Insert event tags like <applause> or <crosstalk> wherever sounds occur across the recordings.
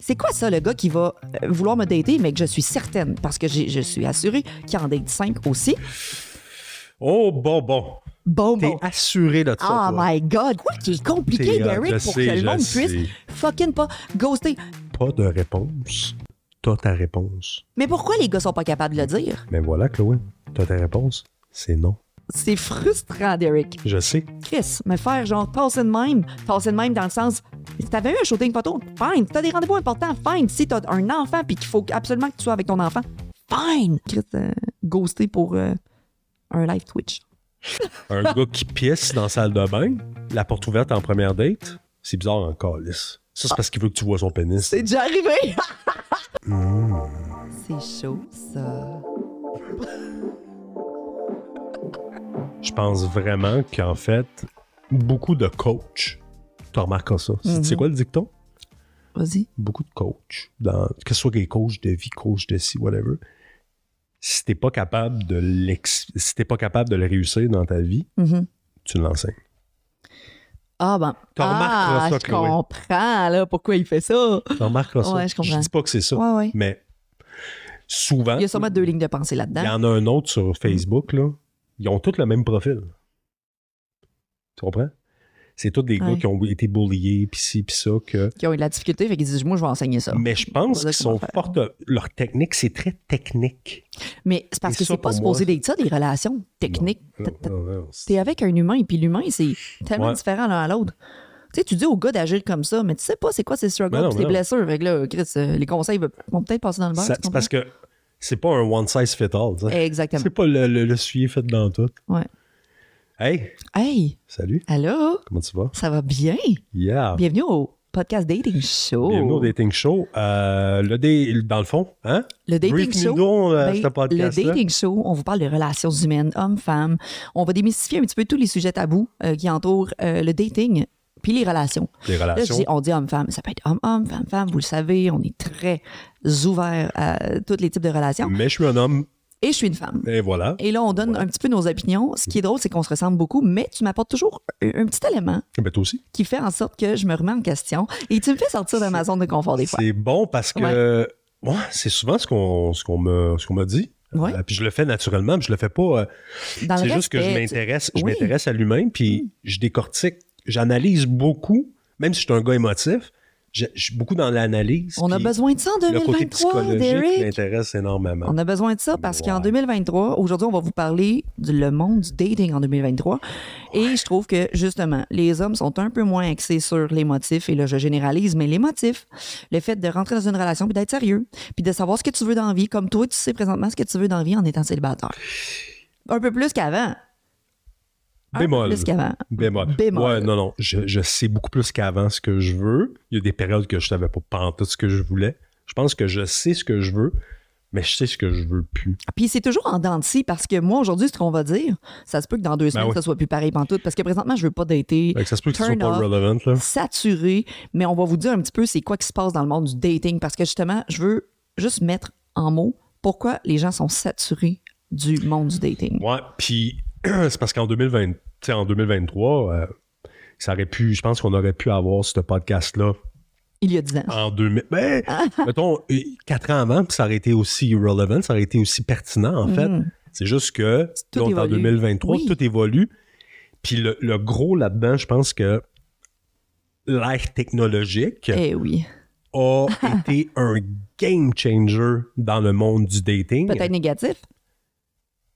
C'est quoi ça, le gars qui va euh, vouloir me dater, mais que je suis certaine, parce que je suis assurée qu'il en date 5 aussi? Oh, bon, bon. Bon, T'es bon. assuré de ça. Oh toi. my God, quoi qui est compliqué, euh, Derek, je pour sais, que le monde sais. puisse fucking pas ghoster. Pas de réponse. T'as ta réponse. Mais pourquoi les gars sont pas capables de le dire? Mais voilà, Chloé. T'as ta réponse. C'est non. C'est frustrant, Derek. Je sais. Chris, me faire genre passer de même, passer de même dans le sens, si t'avais eu un shooting photo, fine. Si t'as des rendez-vous importants, fine. Si t'as un enfant puis qu'il faut absolument que tu sois avec ton enfant, fine. Chris, euh, ghoster pour euh, un live Twitch. <laughs> Un gars qui pisse dans la salle de bain, la porte ouverte en première date, c'est bizarre en calice. Ça, c'est parce qu'il veut que tu vois son pénis. C'est déjà arrivé! Mmh. <laughs> <laughs> C'est chaud, ça. Je pense vraiment qu'en fait, beaucoup de coachs, tu remarqueras ça. C'est- Mhm. C'est quoi le dicton? Vas-y. Beaucoup de coachs, dans, que ce soit des coachs de vie, coach de ci, whatever. Si t'es pas capable de l'ex- si t'es pas capable de le réussir dans ta vie, Mhm. tu l'enseignes. Ah ben. Ah, ça, je Chloé. comprends, là, pourquoi il fait ça. Tu remarqueras ça. Ouais, je comprends. dis pas que c'est ça, Ouais, ouais. mais souvent, Il y a sûrement deux lignes de pensée il y là-dedans. en a un autre sur Facebook, là. Ils ont tous le même profil. Tu comprends? C'est tous des gars qui ont été bulliés, pis ci, pis ça, que... Qui ont eu de la difficulté, fait qu'ils disent, moi, je vais enseigner ça. Mais je pense qu'ils sont forts. Leur technique, c'est très technique. Mais c'est parce Et que c'est pas supposé d'être ça, des relations techniques. T'es avec un humain, puis l'humain, c'est tellement Ouais. différent l'un à l'autre. Tu sais, tu dis au gars d'agir comme ça, mais tu sais pas c'est quoi ses struggles, ses blessures. Fait que là, Chris, euh, les conseils vont peut-être passer dans le beurre. C'est parce que c'est pas un one size fit all. tu sais. comprends? Exactement. C'est pas le, le, le fait dans tout. Ouais. Hey, Hey, salut, allô? comment tu vas? Ça va bien? Yeah. Bienvenue au podcast Dating Show. Bienvenue au Dating Show. Euh, le dé, dans le fond, hein? Le Dating Show. euh, Ben, le dating show, on vous parle de relations humaines, hommes-femmes. On va démystifier un petit peu tous les sujets tabous euh, qui entourent le dating puis les relations. Les Là, relations. dis, on dit homme-femme. Ça peut être homme-homme, femme-femme. Vous le savez, on est très ouvert à tous les types de relations. Mais je suis un homme, Et je suis une femme. et voilà. Et là, on donne un petit peu nos opinions. Ce qui est drôle, c'est qu'on se ressemble beaucoup, mais tu m'apportes toujours un, petit élément Ben, toi aussi. qui fait en sorte que je me remets en question et tu me fais sortir de ma zone de confort des fois. C'est bon parce que ouais, c'est souvent ce qu'on qu'on me dit. Ouais. Euh, puis je le fais naturellement, puis je le fais pas. euh, c'est juste que je respect, tu- m'intéresse, je Oui. m'intéresse à l'humain, puis je décortique, j'analyse beaucoup, même si je suis un gars émotif, je je suis beaucoup dans l'analyse. On a besoin de ça en Le côté 2023, psychologique Derek. m'intéresse énormément. On a besoin de ça parce qu'en Ouais. 2023, aujourd'hui, on va vous parler du le monde du dating en 2023. Et je trouve que, justement, les hommes sont un peu moins axés sur les motifs. Et là, je généralise, mais les motifs, le fait de rentrer dans une relation puis d'être sérieux, puis de savoir ce que tu veux dans la vie, comme toi, tu sais présentement ce que tu veux dans la vie en étant célibataire. Un peu plus qu'avant. Peu Bémol. plus qu'avant. Bémol. Bémol. Ouais, non, non. Je, je sais beaucoup plus qu'avant ce que je veux. Il y a des périodes que je savais pas pantoute ce que je voulais. Je pense que je sais ce que je veux, mais je sais ce que je veux plus. Puis c'est toujours en dents de scie parce que moi, aujourd'hui, ce qu'on va dire, ça se peut que dans deux semaines, Ben oui. ça soit plus pareil pantoute parce que présentement, je veux pas dater. Ça se peut que ce soit pas relevant, là. saturé, mais on va vous dire un petit peu c'est quoi qui se passe dans le monde du dating parce que justement, je veux juste mettre en mots pourquoi les gens sont saturés du monde du dating. Ouais, puis c'est parce qu'en 2020, tu sais, en 2023, euh, ça aurait pu, je pense qu'on aurait pu avoir ce podcast-là Il y a 10 ans. en 2000. Ben, <laughs> mettons, euh, quatre ans avant, puis ça aurait été aussi relevant, ça aurait été aussi pertinent, en fait. Mhm. C'est juste que, là, on est en évolue. 2023, Oui. tout évolue. Puis le, le gros là-dedans, je pense que l'ère technologique Eh oui. a <laughs> été un game changer dans le monde du dating. Peut-être négatif.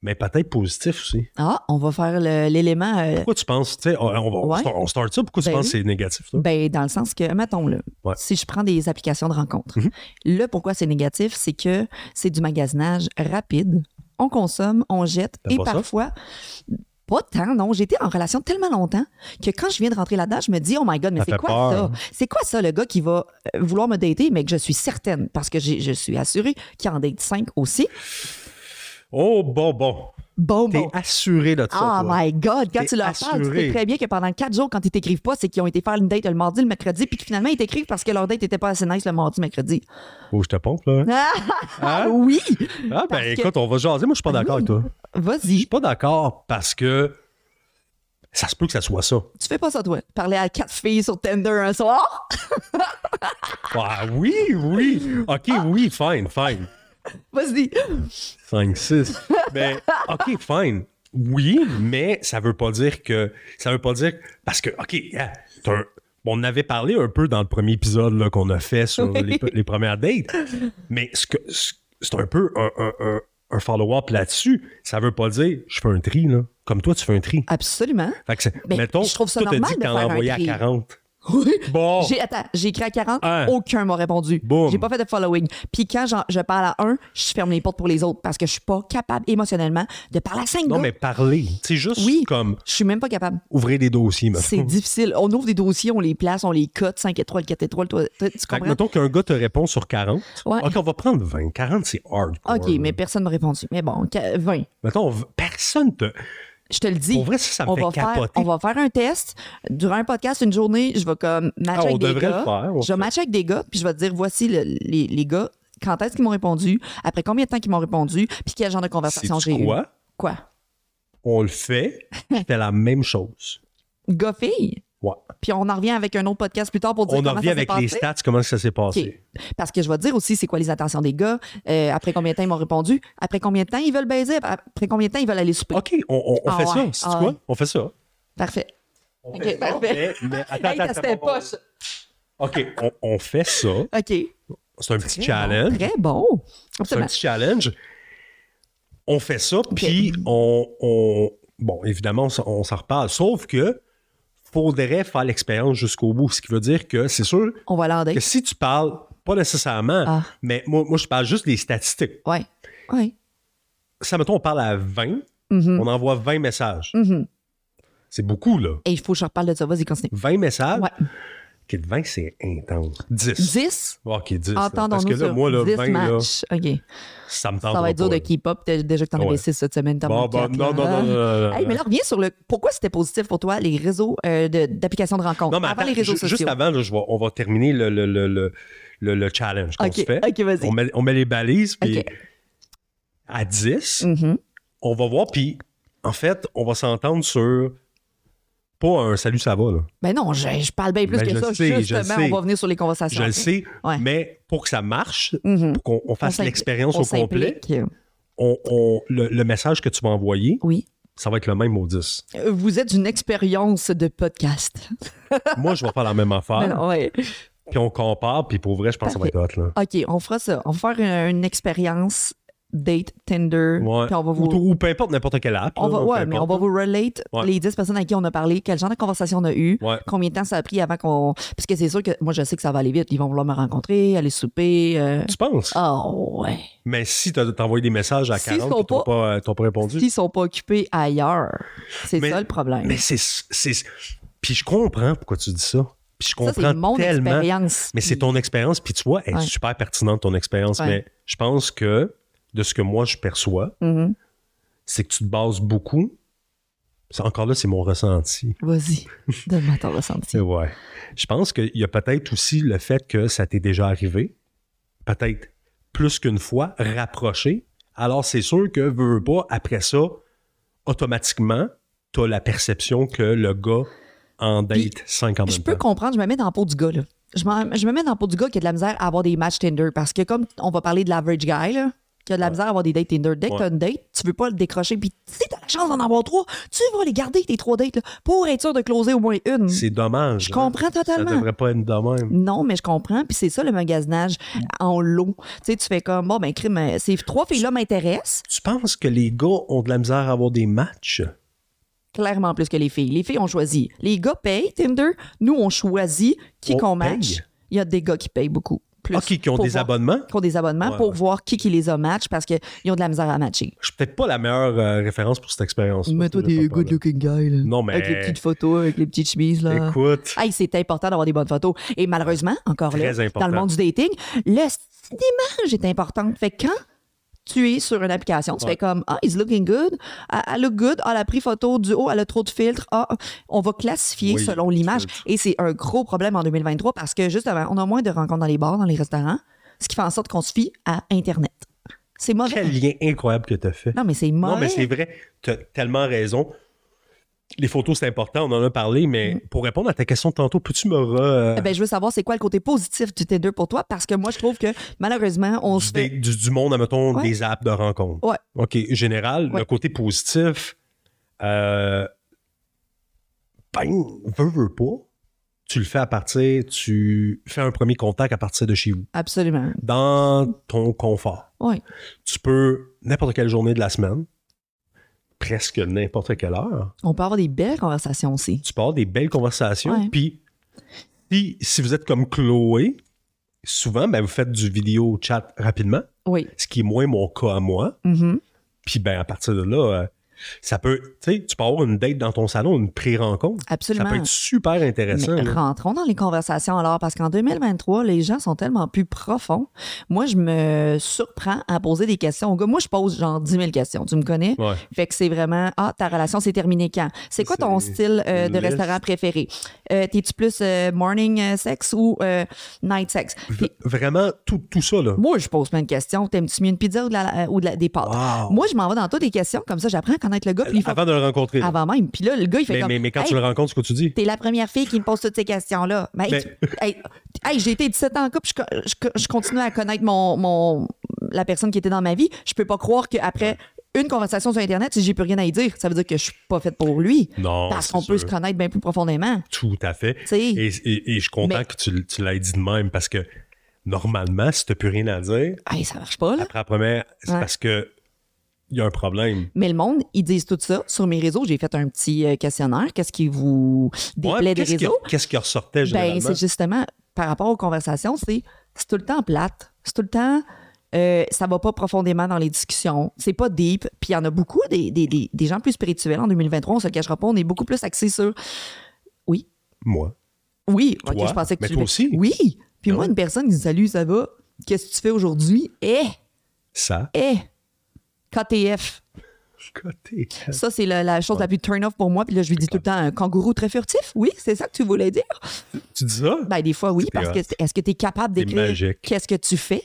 Mais peut-être positif aussi. Ah, on va faire le- l'élément. euh, Pourquoi tu penses, tu sais, on, on va- on Ouais. start, on start ça, pourquoi tu Ben penses oui. que c'est négatif, toi? Ben, dans le sens que, mettons Ouais. si je prends des applications de rencontres, Mhm. là, pourquoi c'est négatif, c'est que c'est du magasinage rapide. On consomme, on jette, et ça? parfois, pas tant, non. J'étais en relation tellement longtemps que quand je viens de rentrer là-dedans, je me dis, oh my God, mais c'est quoi peur. ça? C'est quoi ça, le gars qui va euh, vouloir me dater, mais que je suis certaine, parce que j'ai- je suis assurée qu'il en date 5 aussi. Oh, bon, bon. Bon, T'es assuré de ça, Oh toi. my God, quand tu leur parles, tu sais très bien que pendant quatre jours, quand ils t'écrivent pas, c'est qu'ils ont été faire une date le mardi, le mercredi, puis que finalement, ils t'écrivent parce que leur date était pas assez nice le mardi, mercredi. Oh, je te pompe, là. <laughs> Ah Hein? oui! Ah, ben que- écoute, on va jaser. Moi, je suis pas d'accord avec toi. Je Vas-y. suis pas d'accord parce que. ça se peut que ça soit ça. Tu fais pas ça, toi. Parler à quatre filles sur Tinder un soir? <laughs> Ah oui, oui. <laughs> OK, oui, fine, fine. Vas-y. 5, 6. Mais, OK, fine. Oui, mais ça veut pas dire que. Ça veut pas dire. Parce que, OK, yeah, un- on avait parlé un peu dans le premier épisode là, qu'on a fait sur Oui. les, les premières dates. Mais ce que- ce- c'est un peu un, un- un- un follow-up là-dessus. Ça veut pas dire je fais un tri, là. Comme toi, tu fais un tri. Absolument. Fait que c'est- Mais mettons, je trouve ça toi, t'as normal dit de faire un à tri. 40. Oui. Bon. J'ai, attends, j'ai écrit à 40, Hein. aucun m'a répondu. Boum. J'ai pas fait de following. Puis quand j'en- je parle à un, je ferme les portes pour les autres parce que je suis pas capable émotionnellement de parler à cinq Non, gars. mais parler. C'est juste Oui. comme Je suis même pas capable. ouvrir des dossiers, mettons. C'est difficile. On ouvre des dossiers, on les place, on les cote, 5 étoiles, 4 étoiles. Toi, tu Fait comprends? mettons qu'un gars te répond sur 40. Ouais. OK, on va prendre 20. 40, c'est hardcore. OK, mais personne ne m'a répondu. Mais bon, qu- 20. Mettons, personne te. Je te le dis. Pour vrai, ça, ça me on fait va, faire, on va faire un test. Durant un podcast, une journée, je vais comme matcher Ah, avec des devrait gars. le faire, je vais matcher avec des gars, puis je vais te dire voici le- les, les gars, quand est-ce qu'ils m'ont répondu, après combien de temps qu'ils m'ont répondu, puis quel genre de conversation j'ai eu. quoi? Quoi? On le fait, fais la même chose. Gars-fille? Ouais. Puis on en revient avec un autre podcast plus tard pour dire On en comment revient ça s'est avec les stats, comment ça s'est passé. Parce que je vais te dire aussi c'est quoi les intentions des gars, euh, après combien de temps ils m'ont répondu, après combien de temps ils veulent baiser, après combien de temps ils veulent aller souper? OK, on, on- on Ah fait ouais, ça. C'est ah quoi? ouais. On fait ça. Parfait. On OK, parfait. mais- mais <laughs> attends, Hey, attends, pas. OK, on, fait ça. OK. C'est un petit Très challenge. bon, Très bon. C'est un petit challenge. On fait ça, puis on, on- Bon, évidemment, on s'en reparle. Sauf que faudrait faire l'expérience jusqu'au bout. Ce qui veut dire que c'est sûr On va que si tu parles, pas nécessairement, Ah. mais moi, moi, je parle juste des statistiques. Ouais. Ouais. Ça, mettons, on parle à 20, Mhm. on envoie 20 messages. Mhm. C'est beaucoup, là. Et il faut que je reparle de ça. Vas-y, continue. 20 messages? Ouais. OK, 20, c'est intense. 10. 10. OK, 10. là. Parce Entendons-nous que là, sur moi, là, 10 20, là, matchs. OK. ça me tente Ça va être dur de là. keep up. T'as- Déjà que t'en avais Ouais. 6 cette semaine. Bon, bon, non, non, là. non, non, non, non. Hey, mais là, reviens sur le. Pourquoi c'était positif pour toi, les réseaux euh, de- d'applications de, rencontres? Non, mais avant attends, les réseaux sociaux. juste avant, là, je vais- on va terminer le, le, le, le, le- le challenge qu'on OK, se fait. OK, vas-y. On met, on met les balises, puis OK. à 10, Mhm. on va voir, puis en fait, on va s'entendre sur pas un salut, ça va, là. Ben non, je, je parle bien plus Ben, que je ça. sais, je Justement, sais. on va venir sur les conversations. Je le sais, Ouais. mais pour que ça marche, Mhm. pour qu'on on On fasse l'expérience au complet, on, on- le, le message que tu vas envoyer, Oui. ça va être le même au 10. Euh, Vous êtes une expérience de podcast. <laughs> Moi, je vais faire la même Ben affaire, non, ouais. puis on compare, puis pour vrai, je pense que ça va être hot, là. OK, on fera ça. On va faire une, une expérience date Tinder. Ouais. Puis on va ou, vous. ou peu importe n'importe quelle app. On va, ouais, mais on va vous relate Ouais. les 10 personnes avec qui on a parlé, quel genre de conversation on a eu, combien de temps ça a pris avant qu'on. Parce que c'est sûr que moi, je sais que ça va aller vite. Ils vont vouloir me rencontrer, aller souper. euh. Tu penses? Oh, ouais. Mais si t'as t'as envoyé des messages à S'ils 40 sont et t'as pas- pas, euh, pas répondu. S'ils sont pas occupés ailleurs, c'est ça le problème. Mais c'est. Puis je comprends pourquoi tu dis ça. Puis je ça, comprends c'est mon tellement. expérience. Mais c'est ton expérience, puis tu vois, elle est super pertinente, ton expérience. Mais je pense que de ce que moi je perçois, Mhm. c'est que tu te bases beaucoup. Encore là, c'est mon ressenti. Vas-y, <laughs> donne-moi ton ressenti. Ouais. Je pense qu'il y a peut-être aussi le fait que ça t'est déjà arrivé, peut-être plus qu'une fois, rapproché. Alors, c'est sûr que, veux, veux pas, après ça, automatiquement, t'as la perception que le gars en date Puis, 5 en Je même peux comprendre, je me mets dans la peau du gars, là. Je, je me mets dans la peau du gars qui a de la misère à avoir des matchs Tinder. Parce que comme on va parler de l'average guy, là, qui a de la misère à avoir des dates Tinder, dès que Ouais. tu as une date, tu veux pas le décrocher. Puis si tu as la chance d'en avoir trois, tu vas les garder, tes trois dates, là, pour être sûr de closer au moins une. C'est dommage. Je hein. comprends Ça totalement. devrait pas être de même. Non, mais je comprends. Puis c'est ça le magasinage en lot. Tu sais, tu fais comme, bon, ben, crime, euh, ces trois filles-là m'intéressent Tu penses que les gars ont de la misère à avoir des matchs? clairement plus que les filles. Les filles ont choisi. Les gars payent Tinder. Nous, on choisit qui On qu'on paye? match. Il y a des gars qui payent beaucoup. Plus Ah, qui, qui ont des voir- abonnements? qui ont des abonnements Ouais, pour ouais. voir qui qui les a match parce qu'ils ont de la misère à matcher. Je suis peut-être pas la meilleure euh, référence pour cette expérience. Mais toi, t'es good looking guy, là. Non, mais- Avec les petites photos, avec les petites chemises, là. Écoute, Hey, c'est important d'avoir des bonnes photos. Et malheureusement, encore là, important. dans le monde du dating, l'image est importante. Fait que quand tu es sur une application, tu Ouais. fais comme Ah, he's looking good. Ah, Elle look good. Ah, elle a pris photo du haut, elle a trop de filtres. Ah, on va classifier Oui, selon l'image. Et c'est un gros problème en 2023 parce que justement, on a moins de rencontres dans les bars, dans les restaurants, ce qui fait en sorte qu'on se fie à Internet. C'est mauvais. quel lien incroyable que tu as fait. Non, mais c'est mauvais. Non, mais c'est vrai, tu as tellement raison. Les photos, c'est important, on en a parlé, mais pour répondre à ta question tantôt, peux-tu me re... euh, Eh Ben, je veux savoir c'est quoi le côté positif du Tinder pour toi? Parce que moi, je trouve que malheureusement, on du, se fait. du, du monde, mettons, Ouais. des apps de rencontre. Ouais. OK. Général, Ouais. le côté positif, euh, ben, veux, veux pas. Tu le fais à partir, tu fais un premier contact à partir de chez vous, Absolument. dans ton confort. Oui. Tu peux, n'importe quelle journée de la semaine, presque n'importe quelle heure, On peut avoir des belles conversations aussi. tu peux avoir des belles conversations. Puis, si, vous êtes comme Chloé, souvent, ben, vous faites du vidéo chat rapidement, Oui. ce qui est moins mon cas à moi. Mhm. Puis ben à partir de là, euh, ça peut, tu sais, tu peux avoir une date dans ton salon, une pré-rencontre. Absolument. Ça peut être super intéressant. Mais rentrons dans les conversations alors, parce qu'en 2023, les gens sont tellement plus profonds. Moi, je me surprends à poser des questions. Moi, je pose genre 10 000 questions. Tu me connais? Ouais. Fait que c'est vraiment, ah, ta relation s'est terminée quand? C'est quoi ton style euh, de restaurant préféré? Euh, T'es-tu plus euh, morning sex ou night sex? Vraiment, tout, tout ça, là. moi, je pose plein de questions. T'aimes-tu mieux une pizza ou, de la- ou de la- des pâtes? Wow. Moi, je m'en vais dans toutes les questions. Comme ça, j'apprends connaître le gars. Puis il fait- Avant de le rencontrer. là. avant même. Puis là, le gars, il fait mais, comme. mais, mais quand Hey, tu le rencontres, c'est quoi tu dis? T'es la première fille qui me pose toutes ces questions-là. Mais, hey, Ben- tu- hey, hey, j'ai été 17 ans en couple, je, je, co- je continue à connaître mon, mon, la personne qui était dans ma vie. Je peux pas croire qu'après une conversation sur Internet, si j'ai plus rien à y dire, ça veut dire que je suis pas faite pour lui. Non, Parce qu'on peut se connaître bien plus profondément. Tout à fait. Et, et- et je suis content Mais- que tu, tu l'aies dit de même parce que normalement, si t'as plus rien à dire, Hey, ça marche pas, là. après la première, c'est Ouais. parce que il y a un problème. Mais le monde, ils disent tout ça. Sur mes réseaux, j'ai fait un petit euh, questionnaire. Qu'est-ce qui vous Ouais, déplaît des réseaux? qu'est-ce qui ressortait Ben, généralement? c'est justement par rapport aux conversations, c'est c'est tout le temps plate. C'est tout le temps. euh, ça va pas profondément dans les discussions. C'est pas deep. Puis il y en a beaucoup des, des, des, des gens plus spirituels en 2023. On se le cachera pas. On est beaucoup plus axés sur. Oui. Moi. Oui. Toi? OK, je pensais que Mais tu. toi aussi? Oui. Puis Ah moi, une personne qui dit Salut, ça va? Qu'est-ce que tu fais aujourd'hui? Eh! Ça? Eh! KTF. Côté. Ça, c'est la, la chose la plus turn-off pour moi. Puis là, je lui dis tout le temps un kangourou très furtif? Oui, c'est ça que tu voulais dire? Tu dis ça? Ben, des fois, oui, parce que hot. est-ce que tu es capable d'écrire qu'est-ce que tu fais?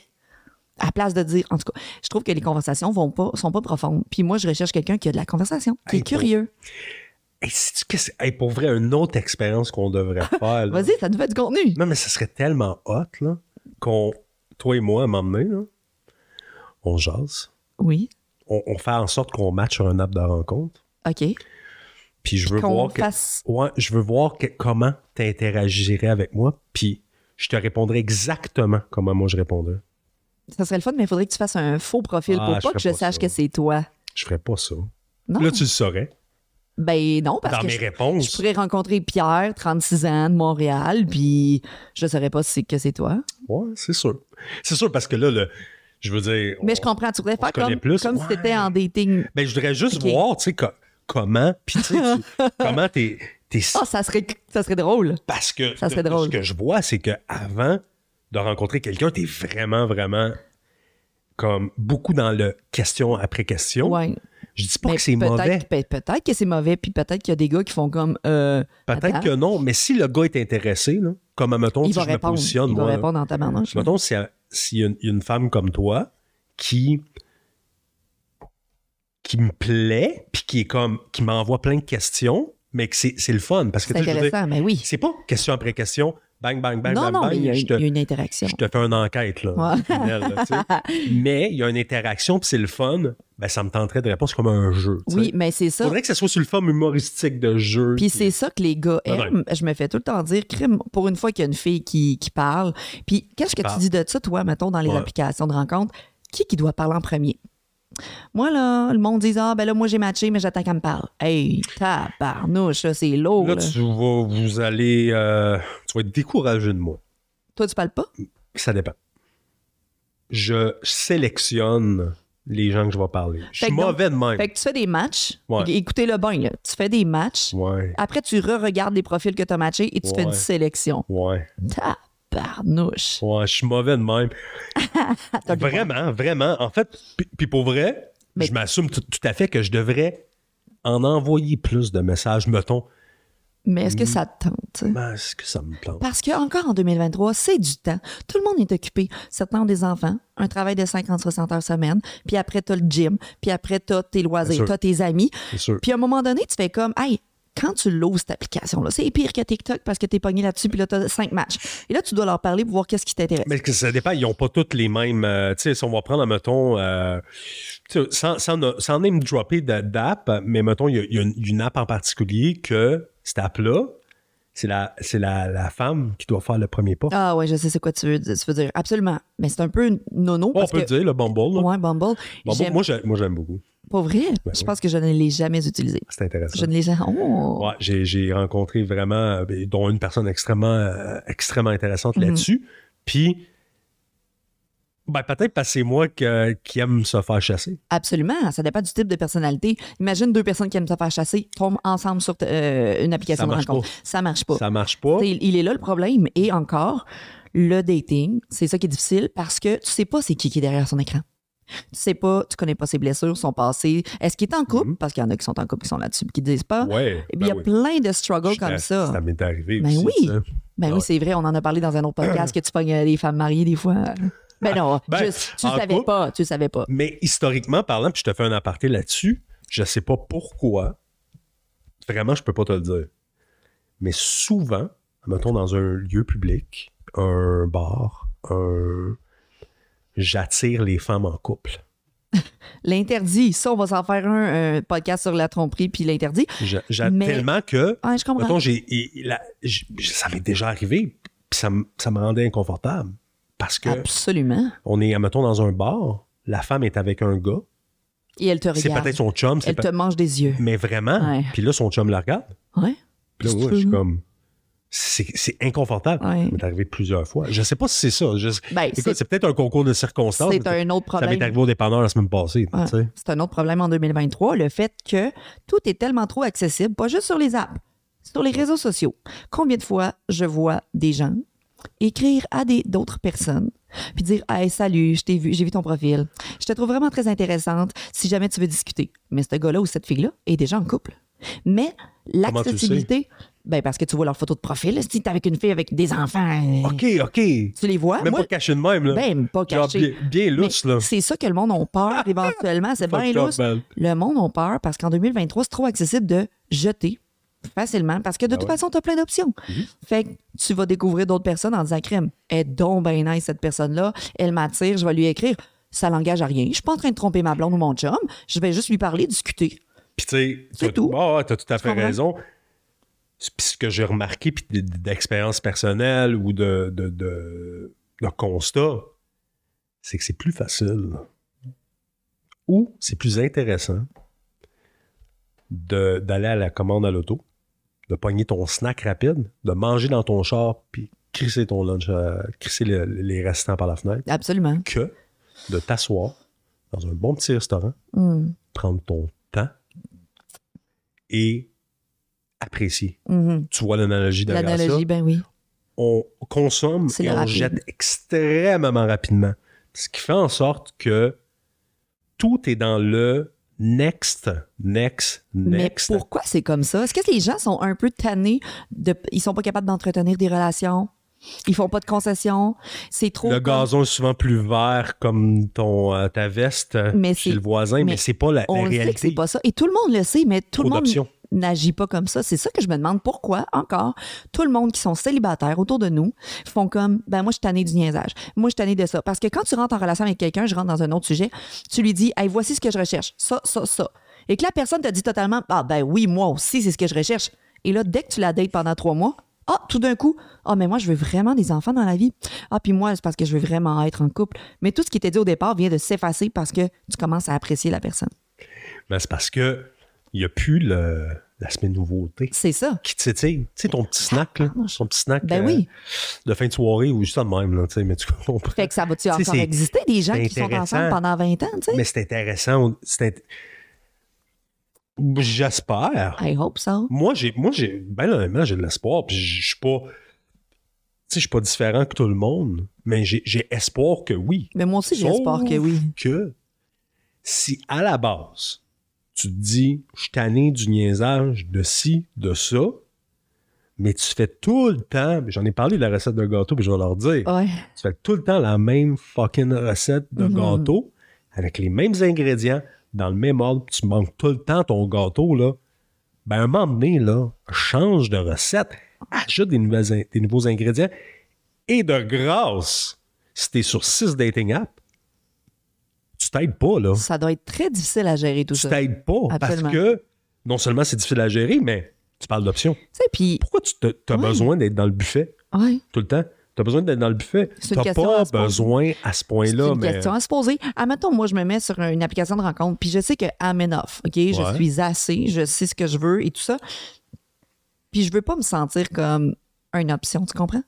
À place de dire. En tout cas, je trouve que les conversations vont pas, sont pas profondes. Puis moi, je recherche quelqu'un qui a de la conversation, qui Hey, est curieux. Hey, qu'est-ce- hey, pour vrai, une autre expérience qu'on devrait <laughs> faire. Vas-y, ça nous fait du contenu. Non, mais ça serait tellement hot, là, qu'on, toi et moi, à m'emmener, là, on jase. Oui. On, on fait en sorte qu'on matche sur un app de rencontre. OK. Puis je veux Qu'on voir que, fasse. ouais, je veux voir que- comment tu interagirais avec moi. Puis je te répondrai exactement comment moi je répondrais. Ça serait le fun, mais il faudrait que tu fasses un faux profil Ah, pour pas que je pas sache ça. que c'est toi. Je ferais pas ça. Non. Là, tu le saurais. Ben non, parce Dans que mes je, réponses. je pourrais rencontrer Pierre, 36 ans, de Montréal, puis je saurais pas si c'est que c'est toi. Ouais, c'est sûr. C'est sûr parce que là, le, je veux dire. Mais on- je comprends, tu voudrais faire comme, plus. comme si t'étais en dating. Ben, je voudrais juste voir, tu sais, co- comment, puis tu sais, <laughs> comment t'es, t'es Ah, ça serait, ça serait drôle. Parce que Ça serait drôle. ce que je vois, c'est que avant de rencontrer quelqu'un, t'es vraiment, vraiment comme beaucoup dans le question après question. Ouais. Je dis pas Mais que c'est mauvais. peut- Peut-être que c'est mauvais, puis peut-être qu'il y a des gars qui font comme. euh, Peut-être que non, mais si le gars est intéressé, là, comme mettons, il si va je me répondre. positionne, il va moi, là, répondre en tabarnouche. mettons, a- s'il y a une, il y a une femme comme toi qui qui me plaît, puis qui est comme qui m'envoie plein de questions, mais que c'est le fun parce que C'est veux dire, intéressant, mais oui. c'est pas question après question, bang bang bang non, bang non, bang, il y, a, il une interaction. je te fais une enquête, là. Ouais. tunnel, là, tu sais. <laughs> Mais il y a une interaction, puis c'est le fun. Ben, ça me tenterait de répondre comme un jeu. tu sais. Oui, mais c'est ça. Faudrait que ça soit sur le forme humoristique de jeu. Puis c'est ça que les gars Ah, aiment. Je me fais tout le temps dire, crime, pour une fois qu'il y a une fille qui, qui parle. Puis qu'est-ce que tu dis de ça, toi, mettons, dans les Ouais. applications de rencontre? Qui qui doit parler en premier? Moi, là, le monde dit, ah, ben là, moi, j'ai matché, mais j'attends qu'elle me parle. Hey, tabarnouche, là, c'est lourd. Là, là. tu vas, vous allez, euh, tu vas être découragé de moi. Toi, tu parles pas? Ça dépend. Je sélectionne les gens que je vais parler. Je suis donc- mauvais de même. Fait que tu fais des matchs. Ouais. Écoutez-le bien, là. Tu fais des matchs. Ouais, Après, tu re-regardes les profils que tu as matchés et tu fais une sélection. ouais, Tabarnouche. ouais, je suis mauvais de même. <laughs> Vraiment, vraiment. En fait, puis- pour vrai, Mais- je m'assume tout, tout à fait que je devrais en envoyer plus de messages, mettons. Mais est-ce que ça te tente? Ben, Est-ce que ça me plante? Parce que encore en 2023, c'est du temps. Tout le monde est occupé. Certains ont des enfants, un travail de 50-60 heures semaine, puis après, t'as le gym, puis après, t'as tes loisirs, t'as tes amis. Puis à un moment donné, tu fais comme, hey, quand tu l'ouvres, cette application-là, c'est pire que TikTok parce que t'es pogné là-dessus, puis là, t'as cinq matchs. Et là, tu dois leur parler pour voir qu'est-ce qui t'intéresse. Mais que ça dépend, ils n'ont pas toutes les mêmes. euh, tu sais, si on va prendre, mettons, euh, sans, sans, sans name dropper d'app, mais mettons, il y a, il y a une, une app en particulier que cette app-là, c'est la, la, la femme qui doit faire le premier pas. Ah ouais, je sais c'est quoi tu veux, dire- tu veux dire. Absolument. Mais c'est un peu nono on parce peut que... le dire, le Bumble. là. Ouais, Bumble. Moi, j'aime beaucoup. Pas vrai? Ben je oui. pense que je ne l'ai jamais utilisé. C'est intéressant. Je ne l'ai jamais... Oh! Ouais, j'ai, j'ai rencontré vraiment, euh, dont une personne extrêmement, euh, extrêmement intéressante Mhm. là-dessus. Puis, ben, peut-être parce que c'est moi que- qui aime se faire chasser. Absolument. Ça dépend du type de personnalité. Imagine deux personnes qui aiment se faire chasser, tombent ensemble sur euh, une application Ça de marche rencontre. Ça marche pas. Ça marche pas. C'est- Il est là le problème. Et encore, le dating, c'est ça qui est difficile parce que tu sais pas c'est qui qui est derrière son écran. Tu sais pas, tu connais pas ses blessures, son passé. Est-ce qu'il est en couple? Mhm. Parce qu'il y en a qui sont en couple qui sont là-dessus qui disent pas. Ouais. Ben il y a oui. plein de struggles comme ça. Ça m'est arrivé Ben aussi, oui. ça. Ben Ouais. oui, c'est vrai, on en a parlé dans un autre podcast que tu pognes euh, les femmes mariées des fois. <laughs> Ben non, Ben, juste, tu en savais couple- pas, tu savais pas. Mais historiquement parlant, puis je te fais un aparté là-dessus, je sais pas pourquoi. Vraiment, je peux pas te le dire. Mais souvent, mettons dans un lieu public, un bar, un... j'attire les femmes en couple. <laughs> L'interdit, ça, on va s'en faire un euh, podcast sur la tromperie puis l'interdit. Mais- Tellement que, Ah, je comprends. mettons, la- ça m'est déjà arrivé, puis ça, me- ça me rendait inconfortable. Parce que Absolument. on est, mettons, dans un bar, la femme est avec un gars, Et elle te c'est regarde. peut-être son chum, c'est Elle te mange des yeux. mais vraiment, Ouais. puis là, son chum la regarde. Ouais. Puis là, C'est je suis comme. C'est inconfortable. Ouais. Ça m'est arrivé plusieurs fois. Je sais pas si c'est ça. Je- Ben, Écoute, c'est- peut-être un concours de circonstances. C'est un autre Ça m'est problème. arrivé au dépanneur la semaine passée. Ouais. C'est un autre problème en 2023, le fait que tout est tellement trop accessible, pas juste sur les apps, sur les réseaux sociaux. Combien de fois je vois des gens écrire à d'autres personnes puis dire "Hey, salut, je t'ai vu, j'ai vu ton profil. Je te trouve vraiment très intéressante si jamais tu veux discuter." Mais ce gars-là ou cette fille-là est déjà en couple. Mais tu l'accessibilité ben parce que tu vois leur photo de profil, si t'es avec une fille avec des enfants, euh, OK, OK. tu les vois? Même Moi, pas caché de même. Là. ben pas Genre caché. bien, bien lousse. Mais là. C'est ça que le monde a peur éventuellement. C'est <laughs> bien Fucked up, lousse. man. Le monde a peur parce qu'en 2023, c'est trop accessible de jeter facilement parce que de toute ouais. façon, tu as plein d'options. Fait que tu vas découvrir d'autres personnes en disant crème, elle est donc bien nice cette personne-là, elle m'attire, je vais lui écrire. Ça l'engage à rien. Je suis pas en train de tromper ma blonde ou mon chum. Je vais juste lui parler, discuter. Puis tu sais, C'est tout. Ah, t'as tout à fait comprends? raison. Puis ce que j'ai remarqué, puis d'expérience personnelle ou de, de, de, de constat, c'est que c'est plus facile. Ou c'est plus intéressant d'aller à la commande à l'auto, de pogner ton snack rapide, de manger dans ton char, puis crisser ton lunch, euh, crisser le- les restants par la fenêtre, Absolument. que de t'asseoir dans un bon petit restaurant, Mm. prendre ton temps et apprécier. Mhm. Tu vois l'analogie derrière ça? L'analogie, ben oui. On consomme et on rapide. jette extrêmement rapidement. Ce qui fait en sorte que tout est dans le next, next, next. Mais pourquoi c'est comme ça? Est-ce que les gens sont un peu tannés de. Ils sont pas capables d'entretenir des relations? Ils font pas de concessions? C'est trop. Le comme- gazon est souvent plus vert comme ton, euh, ta veste Mais chez le voisin, mais, mais c'est pas la, la On que réalité. c'est pas ça. Et tout le monde le sait, mais tout Trop le monde. N'agit pas comme ça. C'est ça que je me demande pourquoi, encore, tout le monde qui sont célibataires autour de nous font comme, ben moi, je suis tannée du niaisage. Moi, je suis tannée de ça. Parce que quand tu rentres en relation avec quelqu'un, je rentre dans un autre sujet, tu lui dis, hey, voici ce que je recherche. Ça, ça, ça. Et que la personne te dit totalement, ah, ben oui, moi aussi, c'est ce que je recherche. Et là, dès que tu la dates pendant trois mois, ah, tout d'un coup, ah, mais moi, je veux vraiment des enfants dans la vie. Ah, puis moi, c'est parce que je veux vraiment être en couple. Mais tout ce qui était dit au départ vient de s'effacer parce que tu commences à apprécier la personne. Mais c'est parce que il n'y a plus le, l'aspect nouveauté C'est ça. qui. Tu sais, ton petit snack, là, ton petit snack Ben euh, oui. de fin de soirée ou juste ça de même, là, tu sais, mais tu comprends. Fait que ça va-tu encore exister des gens qui sont ensemble pendant 20 ans, tu sais? Mais c'est intéressant. c'est J'espère. I hope so. Moi, j'ai, moi, j'ai, ben honnêtement, j'ai de l'espoir. Puis je suis pas, tu sais, je suis pas différent que tout le monde, mais j'ai, j'ai espoir que oui. Mais moi aussi, j'espère Sauf que oui. Que si à la base, tu te dis, je suis tanné du niaisage de ci, de ça, mais tu fais tout le temps, j'en ai parlé de la recette de gâteau, puis je vais leur dire, Ouais. tu fais tout le temps la même fucking recette de Mhm. gâteau avec les mêmes ingrédients dans le même ordre, tu manques tout le temps ton gâteau, là. ben à un moment donné, là, change de recette, ajoute des, nouvelles des nouveaux ingrédients. Et de grâce, si t'es sur six dating apps, tu t'aides pas, là. Ça doit être très difficile à gérer tout Tu ça. t'aides pas Absolument. parce que non seulement c'est difficile à gérer, mais tu parles d'options. Tu sais, puis, Pourquoi tu as besoin d'être dans le buffet? Ouais, tout le temps? Tu as besoin d'être dans le buffet? C'est Tu une n'as question pas à besoin à ce c'est point-là, une mais question à se poser. Admettons, moi, je me mets sur une application de rencontre, puis je sais que I'm enough, OK? Je suis assez, je sais ce que je veux et tout ça. Puis je veux pas me sentir comme une option, tu comprends?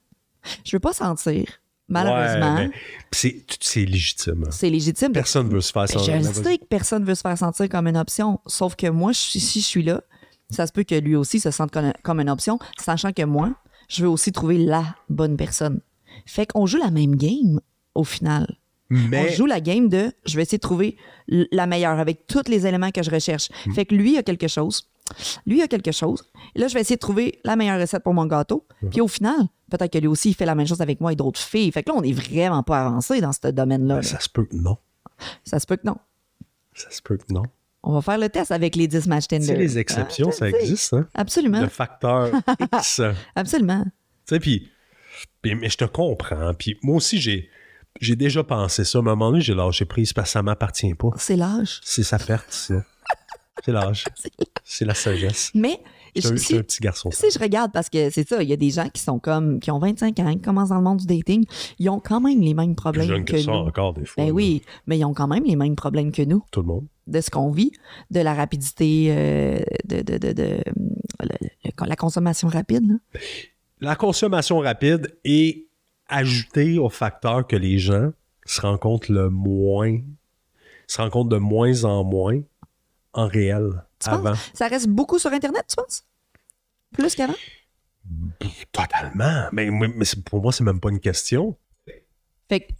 Je veux pas sentir, malheureusement, Ouais, mais c'est légitime. hein. c'est légitime Personne veut se faire. Ben, je sais que personne veut se faire sentir comme une option, sauf que moi, si je suis là, ça se peut que lui aussi se sente comme, une option, sachant que moi, je veux aussi trouver la bonne personne. Fait qu'on joue la même game au final. Mais On joue la game de je vais essayer de trouver la meilleure avec tous les éléments que je recherche. Hmm. Fait que lui a quelque chose, lui a quelque chose. Et là, je vais essayer de trouver la meilleure recette pour mon gâteau. Hmm. Puis au final, peut-être que lui aussi, il fait la même chose avec moi et d'autres filles. Fait que là, on est vraiment pas avancé dans ce domaine-là. là. ça se peut que non. Ça se peut que non. Ça se peut que non. On va faire le test avec les 10 matchs Tu Tinder. sais, les exceptions, Ah, ça sais. existe, hein? Absolument. Le facteur X. <laughs> Tu Absolument. sais, puis, puis- mais je te comprends. Puis moi aussi, j'ai j'ai déjà pensé ça. À un moment donné, j'ai lâché prise parce que ça m'appartient pas. C'est l'âge. C'est sa perte, ça. C'est l'âge. <laughs> C'est la sagesse. Mais Suis si, un petit garçon. si je regarde, parce que c'est ça, il y a des gens qui sont comme, qui ont 25 ans, qui commencent dans le monde du dating, ils ont quand même les mêmes Plus problèmes jeune que, que ça nous. encore, des fois. Ben oui, mais ils ont quand même les mêmes problèmes que nous, Tout le monde. de ce qu'on vit, de la rapidité, euh, de, de, de, de- le- le- la consommation rapide. là. La consommation rapide est ajoutée au facteur que les gens se rencontrent le moins, se rencontrent de moins en moins en réel Tu penses? avant. Ça reste beaucoup sur Internet, tu penses? Plus qu'avant? Totalement. Mais, mais- pour moi, c'est même pas une question. Fait que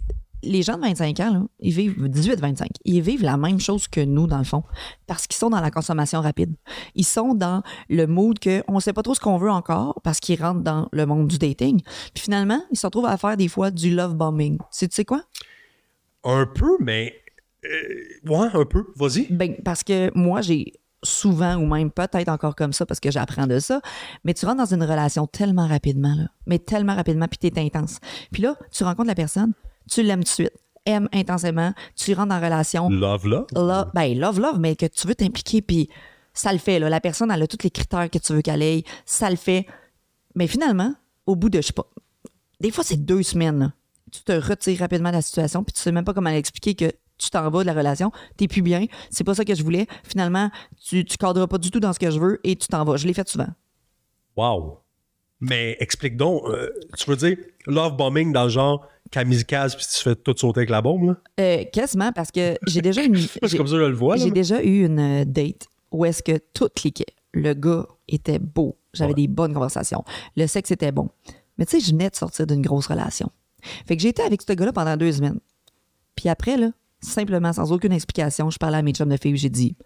les gens de 25 ans, là, ils vivent 18-25, ils vivent la même chose que nous, dans le fond, parce qu'ils sont dans la consommation rapide. Ils sont dans le mood que on sait pas trop ce qu'on veut encore parce qu'ils rentrent dans le monde du dating. Puis finalement, ils se retrouvent à faire des fois du love bombing. Tu sais quoi? Un peu, mais. euh, ouais, un peu. Vas-y. Ben, parce que moi, j'ai souvent ou même peut-être encore comme ça parce que j'apprends de ça, mais tu rentres dans une relation tellement rapidement, là, mais tellement rapidement, puis t'es intense. Puis là, tu rencontres la personne, tu l'aimes tout de suite, aimes intensément, tu rentres la relation, Love, là. love, ben, love, love, mais que tu veux t'impliquer, puis ça le fait, là. La personne, elle a tous les critères que tu veux qu'elle ait, ça le fait. Mais finalement, au bout de, je sais pas, des fois, c'est deux semaines, là. Tu te retires rapidement de la situation, puis tu sais même pas comment l'expliquer que tu t'en vas de la relation, t'es plus bien, c'est pas ça que je voulais. Finalement, tu, tu cadres pas du tout dans ce que je veux et tu t'en vas. Je l'ai fait souvent. Wow. Mais explique donc, euh, tu veux dire love bombing dans le genre kamikaze puis tu fais tout sauter avec la bombe, là? Euh, quasiment parce que j'ai déjà une. <laughs> C'est j'ai- comme ça que je le vois. J'ai déjà eu une euh, date où est-ce que tout cliquait. Le gars était beau. J'avais Ouais. des bonnes conversations. Le sexe était bon. Mais tu sais, je venais de sortir d'une grosse relation. Fait que j'ai été avec ce gars-là pendant deux semaines. Puis après, là, simplement, sans aucune explication, je parlais à mes chums de filles j'ai dit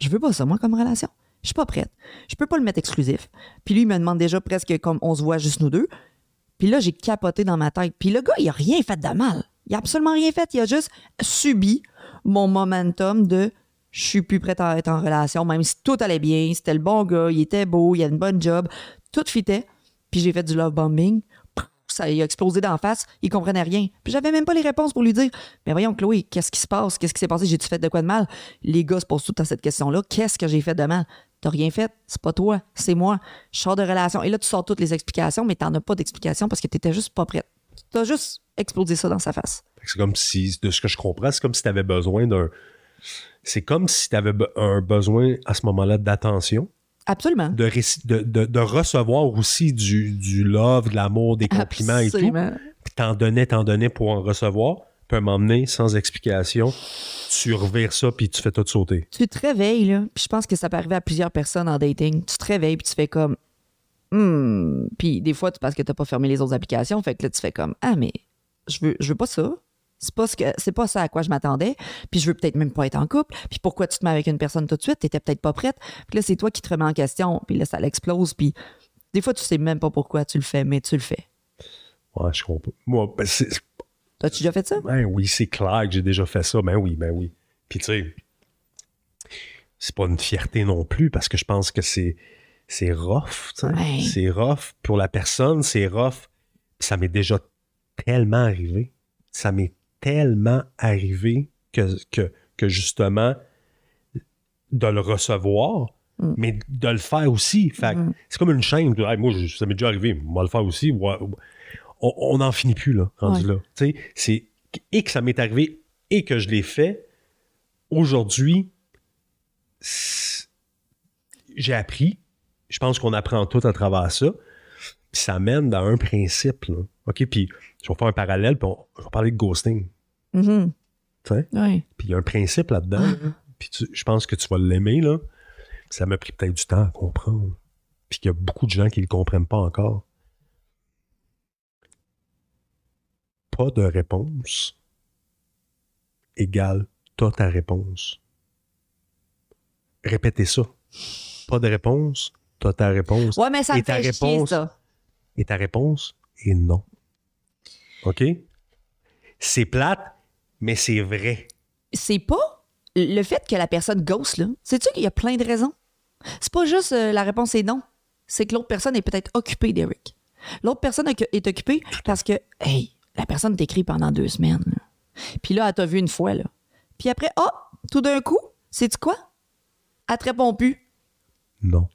Je veux pas ça, moi, comme relation. Je suis pas prête. Je peux pas le mettre exclusif. Puis lui, il me demande déjà presque comme on se voit juste nous deux. Puis là, j'ai capoté dans ma tête. Puis le gars, il a rien fait de mal. Il a absolument rien fait. Il a juste subi mon momentum de je suis plus prête à être en relation, même si tout allait bien, c'était le bon gars, il était beau, il a une bonne job, tout fitait. Puis j'ai fait du love bombing. Ça a explosé d'en face, il comprenait rien. Puis j'avais même pas les réponses pour lui dire Mais voyons, Chloé, qu'est-ce qui se passe? Qu'est-ce qui s'est passé? J'ai-tu fait de quoi de mal? Les gars se posent tout à cette question-là. Qu'est-ce que j'ai fait de mal? T'as rien fait, c'est pas toi, c'est moi. Je sors de relation. Et là, tu sors toutes les explications, mais t'en as pas d'explication parce que t'étais juste pas prête. T'as juste explosé ça dans sa face. C'est comme si, de ce que je comprends, c'est comme si tu avais besoin d'un. C'est comme si tu avais un besoin à ce moment-là d'attention, Absolument. de, de, de- de recevoir aussi du, du love, de l'amour, des compliments et tout. Puis t'en donnais, t'en donnais pour en recevoir. Moment donné, sans explication, tu revires ça puis tu fais tout sauter. tu te réveilles, là, puis je pense que ça peut arriver à plusieurs personnes en dating. Tu te réveilles, puis tu fais comme. Hmm. Puis des fois, parce que tu n'as pas fermé les autres applications, fait que là, tu fais comme. Ah, mais je veux, je veux pas ça. C'est pas, ce que, c'est pas ça à quoi je m'attendais. Puis je veux peut-être même pas être en couple. Puis pourquoi tu te mets avec une personne tout de suite? T'étais peut-être pas prête. Puis là, c'est toi qui te remets en question. Puis là, ça l'explose. Puis des fois, tu sais même pas pourquoi tu le fais, mais tu le fais. Ouais, je comprends. Moi, ben, c'est- As-tu déjà fait ça? Ben oui, c'est clair que j'ai déjà fait ça. Ben oui, ben oui. Puis tu sais, c'est pas une fierté non plus parce que je pense que c'est c'est rough, tu sais. Ouais. c'est rough pour la personne, c'est rough. Ça m'est déjà tellement arrivé, ça m'est tellement arrivé que, que, que justement de le recevoir, Mm. mais de le faire aussi. Mm. c'est comme une chaîne. Hey, moi, je- ça m'est déjà arrivé, on va le faire aussi. Ouais, On n'en finit plus, là, rendu Ouais. là. Tu sais, c'est et que ça m'est arrivé et que je l'ai fait. Aujourd'hui, j'ai appris. Je pense qu'on apprend tout à travers ça. Puis ça mène dans un principe. Là. OK? Puis je vais faire un parallèle, puis on- je vais parler de ghosting. Mhm. tu sais? Ouais. Puis il y a un principe là-dedans. Puis tu- je pense que tu vas l'aimer. là. Ça m'a pris peut-être du temps à comprendre. Puis qu'il y a beaucoup de gens qui ne le comprennent pas encore. Pas de réponse égale t'as ta réponse. Répétez ça. Pas de réponse, t'as ta réponse. Ouais, mais ça Et me ta fait chier, réponse? ça. Et ta réponse est non. OK? C'est plate, mais c'est vrai. C'est pas le fait que la personne ghost, là. Sais-tu qu'il y a plein de raisons? C'est pas juste euh, la réponse est non. C'est que l'autre personne est peut-être occupée, Derek. L'autre personne est occupée parce que, hey, la personne t'écrit pendant deux semaines. là. Puis là, elle t'a vu une fois, là. Puis après, oh, tout d'un coup, sais-tu quoi? Elle te répond plus. Non.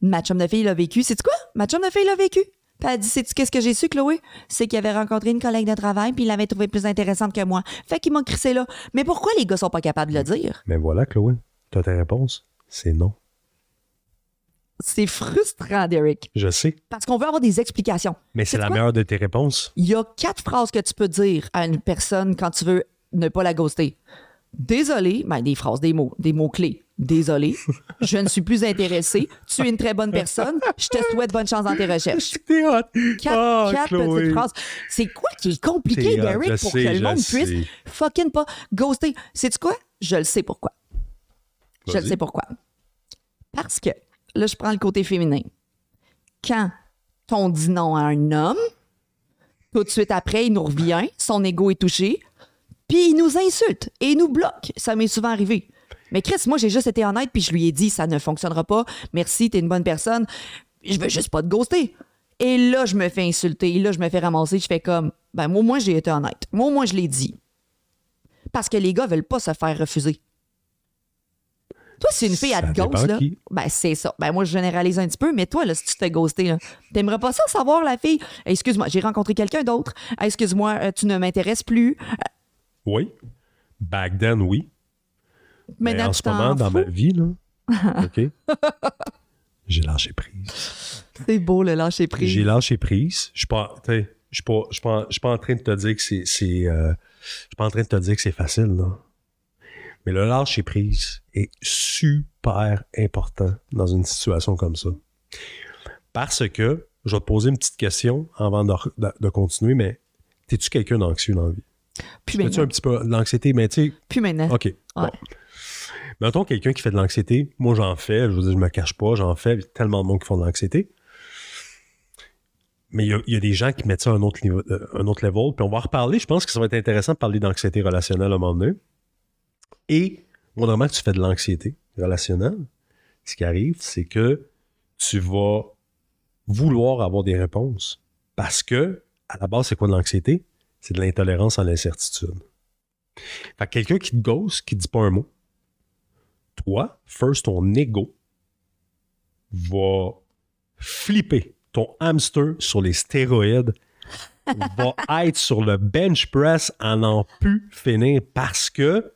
Ma chum de fille l'a vécu. Sais-tu quoi? Ma chum de fille l'a vécu. Puis elle dit, sais-tu qu'est-ce que j'ai su, Chloé? C'est qu'il avait rencontré une collègue de travail, puis il l'avait trouvée plus intéressante que moi. Fait qu'il m'a crissé là. Mais pourquoi les gars sont pas capables de le dire? Mais voilà, Chloé, t'as ta réponse. C'est non. C'est frustrant, Derek. Je sais. Parce qu'on veut avoir des explications. Mais c'est la quoi? meilleure de tes réponses. Il y a quatre phrases que tu peux dire à une personne quand tu veux ne pas la ghoster. Désolé, ben des phrases, des mots, des mots-clés. Désolé, je ne suis plus intéressé. Tu es une très bonne personne. Je te souhaite bonne chance dans tes recherches. <laughs> T'es hot. Quatre, Ah, quatre petites phrases. C'est quoi qui est compliqué, Derek, pour sais, que le monde sais. puisse fucking pas ghoster? Sais-tu quoi? Je le sais pourquoi. Je le sais pourquoi. Parce que, là, je prends le côté féminin. Quand on dit non à un homme, tout de suite après, il nous revient, son ego est touché, puis il nous insulte et il nous bloque. Ça m'est souvent arrivé. Mais Chris, moi, j'ai juste été honnête, puis je lui ai dit, ça ne fonctionnera pas. Merci, t'es une bonne personne. Je veux juste pas te ghoster. Et là, je me fais insulter. Et là, je me fais ramasser. Je fais comme, ben, moi, moins, j'ai été honnête. Moi, moins, je l'ai dit. Parce que les gars veulent pas se faire refuser. Toi, si une fille, elle te ghost, là, qui. ben, c'est ça. Ben, moi, je généralise un petit peu, mais toi, là, si tu te ghosté, là, t'aimerais pas ça savoir, la fille? Excuse-moi, j'ai rencontré quelqu'un d'autre. Excuse-moi, euh, tu ne m'intéresses plus. Oui. Back then, oui. Mais Maintenant, en ce moment, dans ma vie, là, <laughs> OK, j'ai lâché prise. C'est beau, le lâcher prise. J'ai lâché prise. Je suis pas, je suis pas, je suis pas, je suis pas en train de te dire que c'est, c'est, euh, je suis pas en train de te dire que c'est facile, là. Mais le lâcher prise est super important dans une situation comme ça. Parce que, je vais te poser une petite question avant de, de- de continuer, mais es-tu quelqu'un d'anxieux dans la vie? Plus As-tu un maintenant. petit peu de l'anxiété? Mais tu sais, Plus maintenant. OK. Bon. Mettons quelqu'un qui fait de l'anxiété. Moi, j'en fais. Je veux dire, je me cache pas. J'en fais. Il y a tellement de monde qui font de l'anxiété. Mais il y, a, des gens qui mettent ça à un autre, niveau, euh, un autre level. Puis on va reparler. Je pense que ça va être intéressant de parler d'anxiété relationnelle à un moment donné. Et, normalement, que tu fais de l'anxiété relationnelle, ce qui arrive, c'est que tu vas vouloir avoir des réponses. Parce que, à la base, c'est quoi de l'anxiété? C'est de l'intolérance à l'incertitude. Fait que quelqu'un qui te ghost, qui dit pas un mot, toi, first, ton ego va flipper. Ton hamster sur les stéroïdes <laughs> va être sur le bench press à n'en plus finir parce que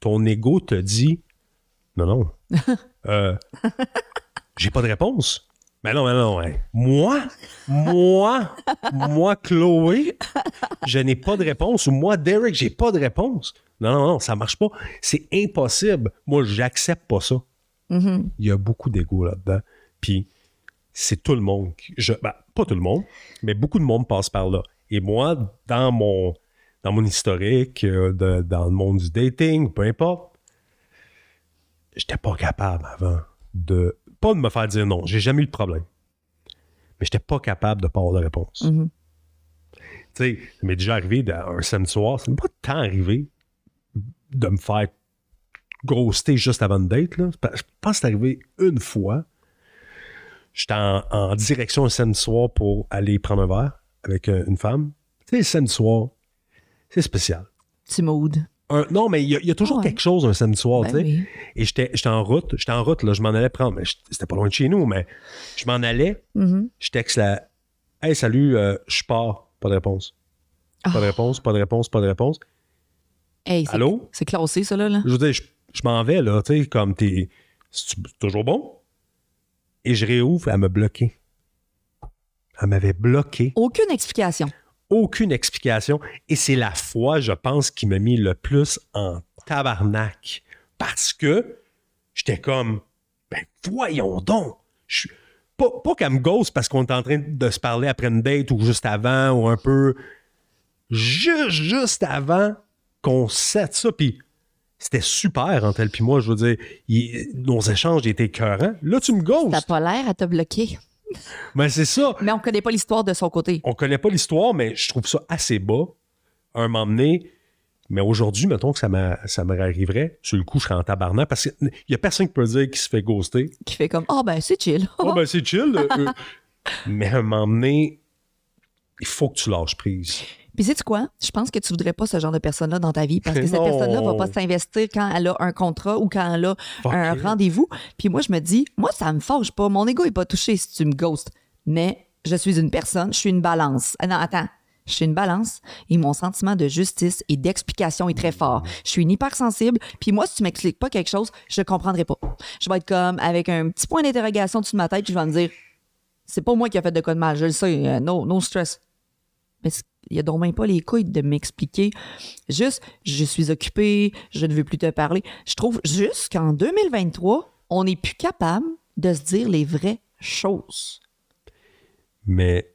ton ego te dit non, non, <laughs> euh, j'ai pas de réponse. Mais non, mais non, hein. moi, moi, moi, Chloé, je n'ai pas de réponse. Ou moi, Derek, j'ai pas de réponse. Non, non, non, ça marche pas. C'est impossible. Moi, j'accepte pas ça. Mhm. Il y a beaucoup d'ego là-dedans. Puis, c'est tout le monde. qui- Je, ben, pas tout le monde, mais beaucoup de monde passe par là. Et moi, dans mon, dans mon historique, euh, de- dans le monde du dating, peu importe, j'étais pas capable avant de. Pas de me faire dire non. J'ai jamais eu de problème. Mais j'étais pas capable de pas avoir de réponse. Mhm. Tu sais, ça m'est déjà arrivé d'un- un samedi soir, ça m'est pas tant arrivé de me faire ghosté juste avant une date. Là. Je pense que c'est arrivé une fois. J'étais en, en direction un samedi soir pour aller prendre un verre avec euh, une femme. Tu sais, le samedi soir, c'est spécial. Petit mood. Un- non, mais il y, a- il y a toujours Ah ouais. quelque chose un samedi soir, Ben tu sais. oui. Et j'étais en route, j'étais en route, là, je m'en allais prendre, mais c'était pas loin de chez nous, mais je m'en allais, Mhm. je texte la Hey, salut, euh, je pars. Pas de réponse. Pas de Ah. réponse, pas de réponse, pas de réponse. Hey, Allô? C'est classé, ça, là. Je veux dire, je, je m'en vais, là, tu sais, comme t'es. C'est toujours bon? Et je réouvre, elle m'a bloqué. Elle m'avait bloqué. Aucune explication. Aucune explication. Et c'est la fois, je pense, qui m'a mis le plus en tabarnak. Parce que j'étais comme, ben voyons donc. Pas, pas qu'elle me ghost parce qu'on est en train de se parler après une date ou juste avant ou un peu. Juste, avant qu'on sette ça. Puis c'était super entre elle puis moi. Je veux dire, nos échanges étaient écœurants. Là, tu me T'as ghostes. pas l'air à te bloquer. Mais <laughs> c'est ça. Mais on connaît pas l'histoire de son côté. On connaît pas l'histoire, mais je trouve ça assez bas. Un moment donné. Mais aujourd'hui, mettons que ça ça m'arriverait, sur le coup, je serais en tabarnak parce qu'il y a personne qui peut dire qu'il se fait ghoster. Qui fait comme, ah ben, c'est chill. Oh, ben, c'est chill. <laughs> euh, euh. mais à un moment donné, il faut que tu lâches prise. Puis sais-tu quoi? Je pense que tu voudrais pas ce genre de personne-là dans ta vie parce que cette personne-là va pas s'investir quand elle a un contrat ou quand elle a Fuck un it. rendez-vous. Puis moi, je me dis, moi, ça me fâche pas. Mon ego est pas touché si tu me ghostes. Mais je suis une personne, je suis une balance. Ah non, attends. Je suis une balance et mon sentiment de justice et d'explication est très fort. Je suis une hypersensible. Puis moi, si tu m'expliques pas quelque chose, je comprendrai pas. Je vais être comme avec un petit point d'interrogation dessus de ma tête, puis je vais me dire, c'est pas moi qui a fait de quoi de mal, je le sais, euh, no, no stress. Mais il y a donc même pas les couilles de m'expliquer. Juste, je suis occupée, je ne veux plus te parler. Je trouve juste qu'en 2023, on n'est plus capable de se dire les vraies choses. Mais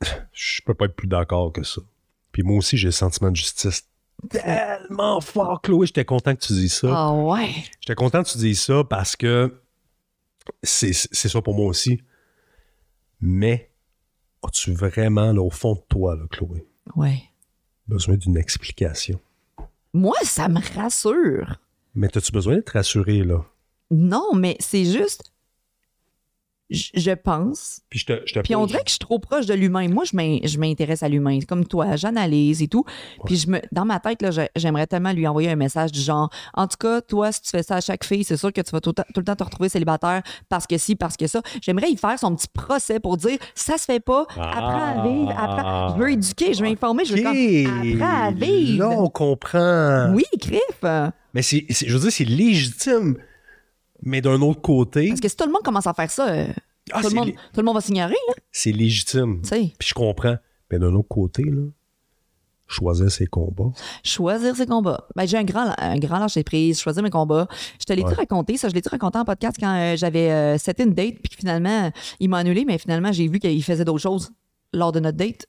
<laughs> je peux pas être plus d'accord que ça. Puis moi aussi, j'ai le sentiment de justice tellement fort, Chloé. J'étais content que tu dises ça. Ah ouais. J'étais content que tu dises ça parce que c'est c'est ça pour moi aussi. Mais as-tu vraiment, là, au fond de toi, là, Chloé, Ouais. besoin d'une explication? Moi, ça me rassure. Mais as-tu besoin d'être rassuré, là? Non, mais c'est juste. Je pense Puis je te, je te Puis on dirait que je suis trop proche de l'humain. Moi, je m'in- je m'intéresse à l'humain. Comme toi, j'analyse et tout. Puis je me, dans ma tête, j'aimerais tellement lui envoyer un message du genre En tout cas, toi, si tu fais ça à chaque fille, c'est sûr que tu vas tout, le temps- tout le temps te retrouver célibataire parce que si, parce que ça. J'aimerais y faire son petit procès pour dire Ça se fait pas, apprends à vivre, apprends. Je veux éduquer, je veux informer, je veux comme apprends à vivre. Là, on comprend. Oui, crif. Mais c'est- je veux dire, c'est légitime. Mais d'un autre côté, Parce que si tout le monde commence à faire ça, euh, Ah, tout, le monde, lé- tout le monde va s'ignorer, c'est légitime. Puis je comprends. Mais d'un autre côté, là, choisir ses combats. Choisir ses combats. Ben, j'ai un grand, un grand lâcher prise, choisir mes combats. Je te l'ai Ouais. tout raconté, ça, je l'ai tout raconté en podcast quand euh, j'avais euh, seté une date, puis finalement, il m'a annulé, mais finalement, j'ai vu qu'il faisait d'autres choses lors de notre date.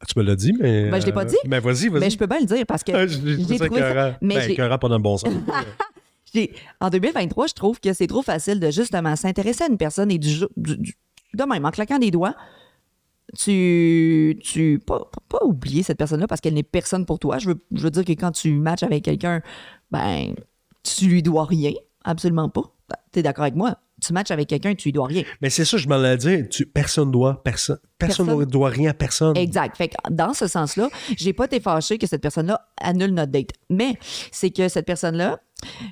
Ah, Tu me l'as dit, mais. Ben, je l'ai pas euh, dit. Mais vas-y, vas-y. Mais je peux bien le dire parce que <laughs> je- je ça trouvé ça- mais Ben, pas dans le bon sens. <laughs> <laughs> en 2023, je trouve que c'est trop facile de justement s'intéresser à une personne et du, jo- du- du- de même, en claquant des doigts, tu, tu pas, pas oublier cette personne-là parce qu'elle n'est personne pour toi. Je veux, je veux dire que quand tu matches avec quelqu'un, ben, tu lui dois rien. Absolument pas. Tu es d'accord avec moi? Tu matches avec quelqu'un, tu lui dois rien. mais c'est ça, je m'en allais dire. Tu, personne doit. Personne, personne Personne. ne doit rien à personne. Exact. Fait que dans ce sens-là, j'ai pas été fâchée que cette personne-là annule notre date. Mais c'est que cette personne-là,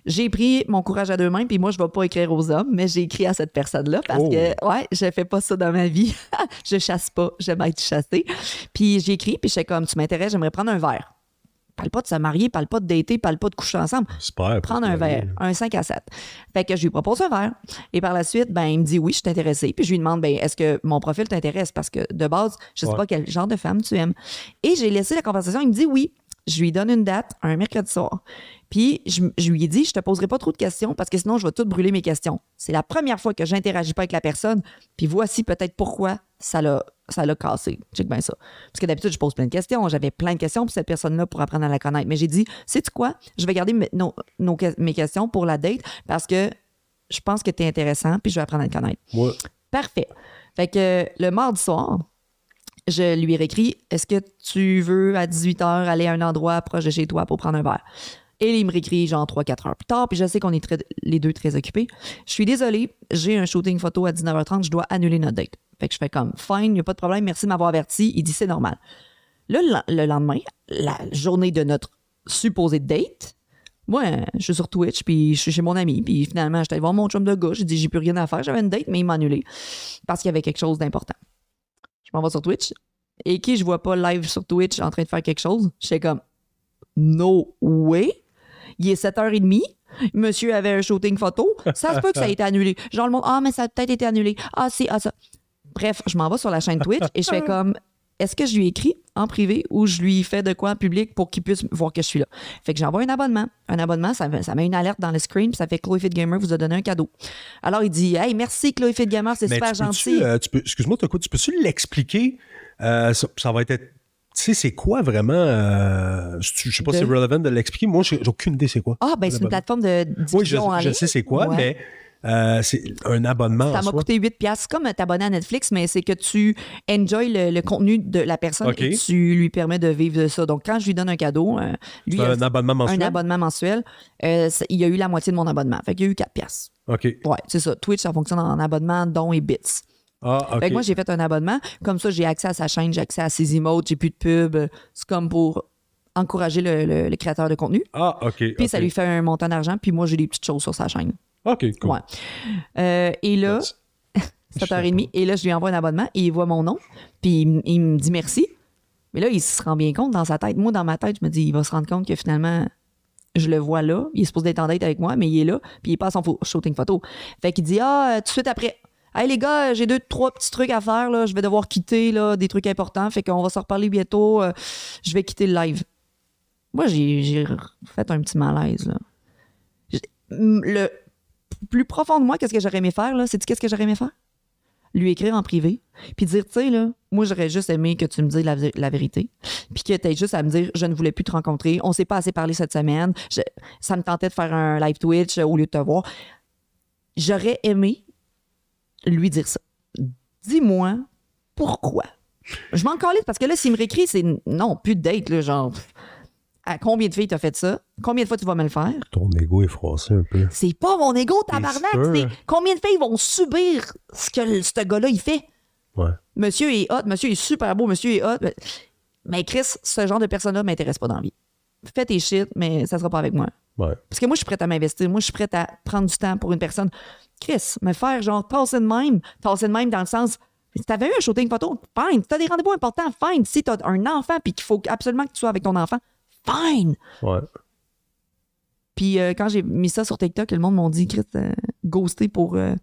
j'ai pris mon courage à deux mains, puis moi, je vais pas écrire aux hommes, mais j'ai écrit à cette personne-là parce Oh. que, ouais, je fais pas ça dans ma vie. <laughs> je chasse pas, j'aime être chassée. Puis j'ai écrit, puis je comme, tu m'intéresses, j'aimerais prendre un verre. Parle pas de se marier, parle pas de dater, parle pas de coucher ensemble. Super. Prendre un verre, un 5 à 7. Fait que je lui propose un verre. Et par la suite, ben, il me dit oui, je suis intéressé. Puis je lui demande, ben, est-ce que mon profil t'intéresse? Parce que de base, je sais Ouais. pas quel genre de femme tu aimes. Et j'ai laissé la conversation. Il me dit oui. Je lui donne une date, un mercredi soir. Puis je, je lui ai dit, je te poserai pas trop de questions parce que sinon, je vais tout brûler mes questions. C'est la première fois que j'interagis pas avec la personne. Puis voici peut-être pourquoi ça l'a ça l'a cassé. Check bien ça. Parce que d'habitude, je pose plein de questions. J'avais plein de questions pour cette personne-là pour apprendre à la connaître. Mais j'ai dit, sais-tu quoi? Je vais garder mes, nos- nos que- mes questions pour la date parce que je pense que tu es intéressant puis je vais apprendre à te connaître. Moi, Parfait. Fait que le mardi soir, je lui ai réécrit Est-ce que tu veux à 18h aller à un endroit proche de chez toi pour prendre un verre? Et il me réécrit genre 3-4 heures plus tard, puis je sais qu'on est les deux très occupés. Je suis désolée, j'ai un shooting photo à 19h30, je dois annuler notre date. Fait que je fais comme, fine, il a pas de problème, merci de m'avoir averti. Il dit, c'est normal. Le, le lendemain, la journée de notre supposé date, moi, je suis sur Twitch, puis je suis chez mon ami, puis finalement, j'étais allée voir mon chum de gars, j'ai dit, j'ai plus rien à faire, j'avais une date, mais il m'a annulé parce qu'il y avait quelque chose d'important. Je m'en vais sur Twitch, et qui je vois pas live sur Twitch en train de faire quelque chose, j'étais comme, no way. Il est 7h30. Monsieur avait un shooting photo. Ça se peut que ça ait été annulé. Genre le monde, ah, mais ça a peut-être été annulé. Ah, c'est, ah, ça. Bref, je m'en vais sur la chaîne Twitch et je fais <laughs> comme, est-ce que je lui écris en privé ou je lui fais de quoi en public pour qu'il puisse voir que je suis là? Fait que j'envoie un abonnement. Un abonnement, ça, met une alerte dans le screen, puis ça fait Chloé Fit Gamer vous a donné un cadeau. Alors il dit, hey, merci Chloé Fit Gamer, c'est super tu gentil. euh, tu peux- Excuse-moi, t'as quoi, tu peux-tu l'expliquer? Euh, ça, ça va être. Tu sais, c'est quoi vraiment? euh, je sais pas De- si c'est relevant de l'expliquer. Moi, j'ai aucune idée c'est quoi. ah, ben c'est une plateforme de diffusion Oui, je, en je ligne. sais c'est quoi, Ouais. mais euh, c'est un abonnement. Ça m'a coûté 8 piastres. C'est comme t'abonner à Netflix, mais c'est que tu enjoy le, le contenu de la personne OK. et tu lui permets de vivre de ça. Donc, quand je lui donne un cadeau, euh, lui, a un abonnement mensuel? un abonnement mensuel, euh, il a eu la moitié de mon abonnement. Fait qu'il y a eu 4 piastres. OK. Ouais, c'est ça. Twitch, ça fonctionne en abonnement, dons et bits. Ah, OK. Fait que moi, j'ai fait un abonnement. Comme ça, j'ai accès à sa chaîne, j'ai accès à ses emotes, j'ai plus de pub. Euh, C'est comme pour encourager le, le- le créateur de contenu. Ah, OK. Puis ça lui fait un montant d'argent, puis moi, j'ai des petites choses sur sa chaîne. OK, cool. Ouais. Euh, et là, <laughs> Merci. 7h30. Et là, je lui envoie un abonnement et il voit mon nom. Puis il, me dit merci. Mais là, il se rend bien compte dans sa tête. Moi, dans ma tête, je me dis, il va se rendre compte que finalement, je le vois là. Il est supposé être en date avec moi, mais il est là. Puis il passe son shooting photo. Fait qu'il dit, ah, tout de suite après. Hey les gars, j'ai deux, trois petits trucs à faire. Là. Je vais devoir quitter là, des trucs importants. Fait qu'on va se reparler bientôt. Euh, je vais quitter le live. Moi, j'ai fait un petit malaise. Là. Le plus profond de moi, qu'est-ce que j'aurais aimé faire? là? Sais-tu qu'est-ce que j'aurais aimé faire? lui écrire en privé, puis dire, tu sais, là, moi, j'aurais juste aimé que tu me dises la, vé- la vérité, puis que tu juste à me dire, je ne voulais plus te rencontrer, on s'est pas assez parlé cette semaine, ça me tentait de faire un live Twitch euh, au lieu de te voir. J'aurais aimé lui dire ça. Dis-moi pourquoi. Je m'en calisse parce que là, s'il me réécrit, c'est non, plus de date, là, genre. À combien de filles t'as fait ça? Combien de fois tu vas me le faire? Ton ego est froissé un peu. C'est pas mon ego, tabarnak. Combien de filles vont subir ce que ce gars-là, il fait? Ouais. Monsieur est hot, monsieur est super beau, monsieur est hot. Mais Chris, ce genre de personne-là m'intéresse pas dans la vie. Fais tes shit, mais ça sera pas avec moi. Ouais. Parce que moi, je suis prête à m'investir. Moi, je suis prête à prendre du temps pour une personne. Chris, me faire genre tasser de même. Tasser de même dans le sens. Si t'avais eu un shooting photo, fine. Si t'as des rendez-vous importants, fine. Si t'as un enfant puis qu'il faut absolument que tu sois avec ton enfant, fine. Ouais. Puis euh, quand j'ai mis ça sur TikTok, le monde m'a dit, Chris, euh, ghosté pour euh,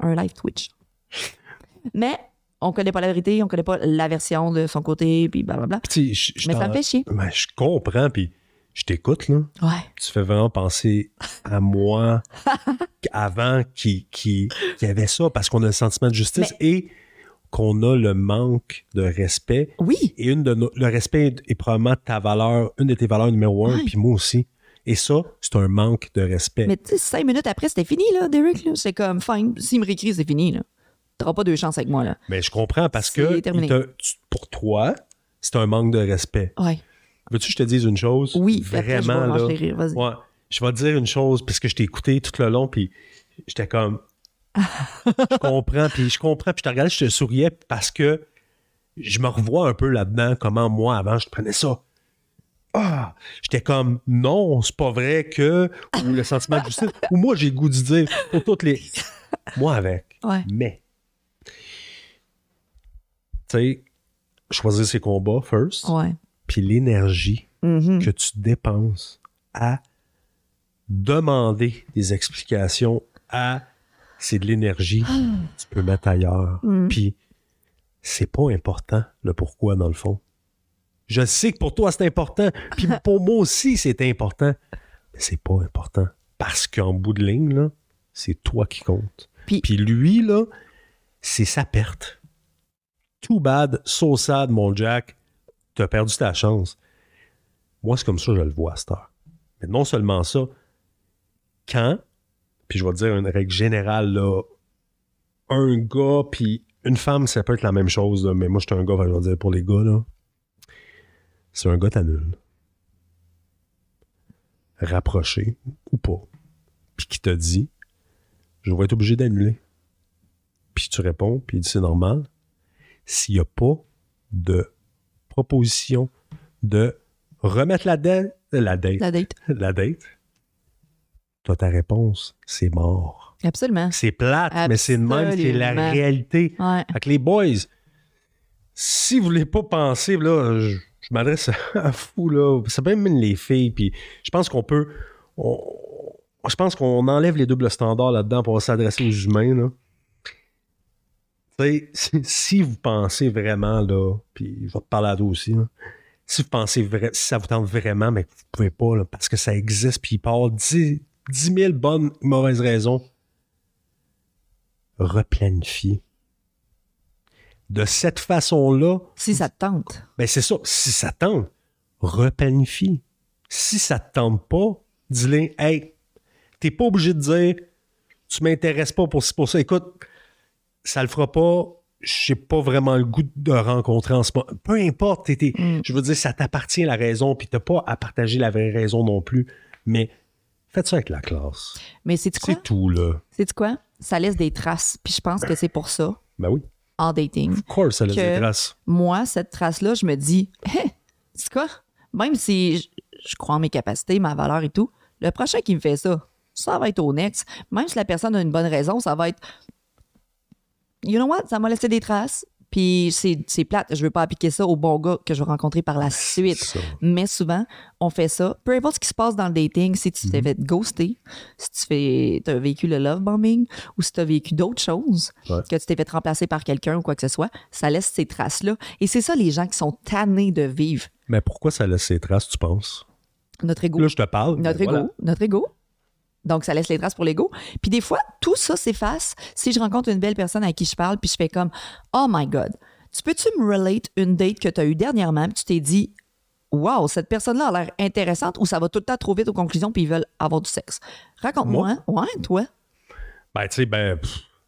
un live Twitch. <laughs> Mais on connaît pas la vérité, on connaît pas la version de son côté, puis blablabla. Sais, je- je Mais ça me fait chier. Ben, je comprends, puis je t'écoute, là. Ouais. Tu fais vraiment penser à moi <laughs> avant qui, qui, qui avait ça, parce qu'on a le sentiment de justice et qu'on a le manque de respect. Oui. Et une de nos- le respect est probablement ta valeur, une de tes valeurs numéro un, puis moi aussi. Et ça, c'est un manque de respect. Mais tu sais, cinq minutes après, c'était fini, là, Derek. là. C'est comme, fine. S'il me réécrit, c'est fini, là. T'auras pas deux chances avec moi, là. Mais je comprends parce que tu- pour toi, c'est un manque de respect. Ouais. Veux-tu que je te dise une chose? Oui. après, je vais Vraiment, là. rires. Ouais. Je vais te dire une chose, parce que je t'ai écouté tout le long, puis j'étais comme. Je comprends, puis je comprends, puis je te regardais, je te souriais parce que je me revois un peu là-dedans, comment moi, avant, je prenais ça. Ah! J'étais comme, non, c'est pas vrai que. Ou le sentiment de justice. ou moi, j'ai le goût de dire, pour toutes les. Moi avec. Ouais. Mais. Tu sais, choisir ses combats first, Ouais. puis l'énergie Mhm. que tu dépenses à demander des explications à c'est de l'énergie tu peux mettre ailleurs. Mm. puis c'est pas important le pourquoi dans le fond. Je sais que pour toi c'est important. Puis <laughs> pour moi aussi c'est important. Mais c'est pas important. Parce qu'en bout de ligne là c'est toi qui compte. Puis- puis lui là c'est sa perte. Too bad so sad mon Jack t'as perdu ta chance. Moi, c'est comme ça que je le vois à cette heure. Mais non seulement ça, quand, puis je vais te dire une règle générale, là, un gars puis une femme, ça peut être la même chose, là, mais moi, je suis un gars, je vais dire pour les gars, là, c'est un gars t'annule. rapproché ou pas, puis qui te dit Je vais être obligé d'annuler. Puis tu réponds, puis il dit C'est normal. S'il n'y a pas de proposition de remettre la date, la date, La date. <laughs> la date, toi, ta réponse, c'est mort. Absolument. C'est plate, mais c'est de même, c'est la réalité. Ouais. Fait que les boys, si vous voulez pas penser, là, je, je m'adresse <laughs> à vous, là. Ça peut même les filles, puis je pense qu'on peut. on- je pense qu'on enlève les doubles standards là-dedans pour s'adresser aux humains, là. <laughs> Si, si vous pensez vraiment, là, puis je vais te parler à toi aussi, là, si vous pensez vrai, si ça vous tente vraiment, mais que vous pouvez pas, là, parce que ça existe, puis il avoir 10, 10 000 bonnes ou mauvaises raisons, replanifiez. De cette façon-là, Si ça te tente. ben c'est ça. Si ça te tente, replanifie. Si ça te tente pas, dis-le, hey, t'es pas obligé de dire, tu m'intéresses pas pour pour ça. Écoute, ça le fera pas. J'ai pas vraiment le goût de rencontrer en ce moment. Peu importe, t'es- Mm. je veux dire, ça t'appartient la raison, puis t'as pas à partager la vraie raison non plus. Mais faites ça avec la classe. Mais c'est quoi? C'est tout, là. C'est quoi? Ça laisse des traces. Puis je pense que c'est pour ça, Ben oui. en dating, Of course, ça laisse des traces. moi, cette trace-là, je me dis, hé, c'est quoi? Même si je, je crois en mes capacités, ma valeur et tout, le prochain qui me fait ça, ça va être au next. Même si la personne a une bonne raison, ça va être, you know what? Ça m'a laissé des traces. Puis c'est plate. Je veux pas appliquer ça au bon gars que je vais rencontrer par la suite. Mais souvent, on fait ça. Peu importe ce qui se passe dans le dating, si tu t'es Mhm. fait ghoster, si tu fais, as vécu le love bombing ou si tu as vécu d'autres choses, Ouais. que tu t'es fait remplacer par quelqu'un ou quoi que ce soit, ça laisse ces traces-là. Et c'est ça les gens qui sont tannés de vivre. Mais pourquoi ça laisse ses traces, tu penses? Notre ego. Là, je te parle. Notre ego. voilà. Notre ego. Donc, ça laisse les traces pour l'ego. Puis des fois, tout ça s'efface si je rencontre une belle personne à qui je parle, puis je fais comme Oh my God, tu peux-tu me relate une date que tu as eue dernièrement, puis tu t'es dit Wow, cette personne-là a l'air intéressante ou ça va tout le temps trop vite aux conclusions, puis ils veulent avoir du sexe? Raconte-moi. Ouais, toi. Ben, tu sais, ben,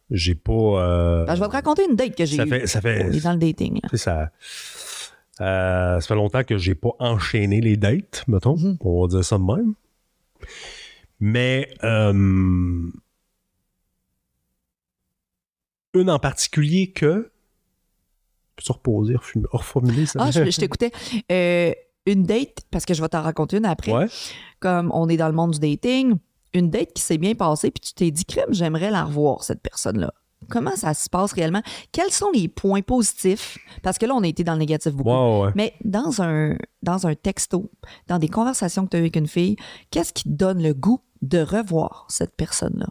j'ai pas. euh, Ben, je vais te raconter une date que j'ai eue. fait. Ça fait. On est dans le dating, sais, ça, euh, ça fait longtemps que j'ai pas enchaîné les dates, mettons. Mhm. On va dire ça de même. Mais euh, une en particulier que. Peux-tu reposer, reformuler ça? Ah, je, <laughs> je t'écoutais. Euh, une date, parce que je vais t'en raconter une après. Ouais. Comme on est dans le monde du dating, une date qui s'est bien passée, puis tu t'es dit, crème, j'aimerais la revoir, cette personne-là. Comment ça se passe réellement? Quels sont les points positifs? Parce que là, on a été dans le négatif beaucoup. Ouais. Mais dans un, dans un texto, dans des conversations que tu as eues avec une fille, qu'est-ce qui te donne le goût de revoir cette personne-là?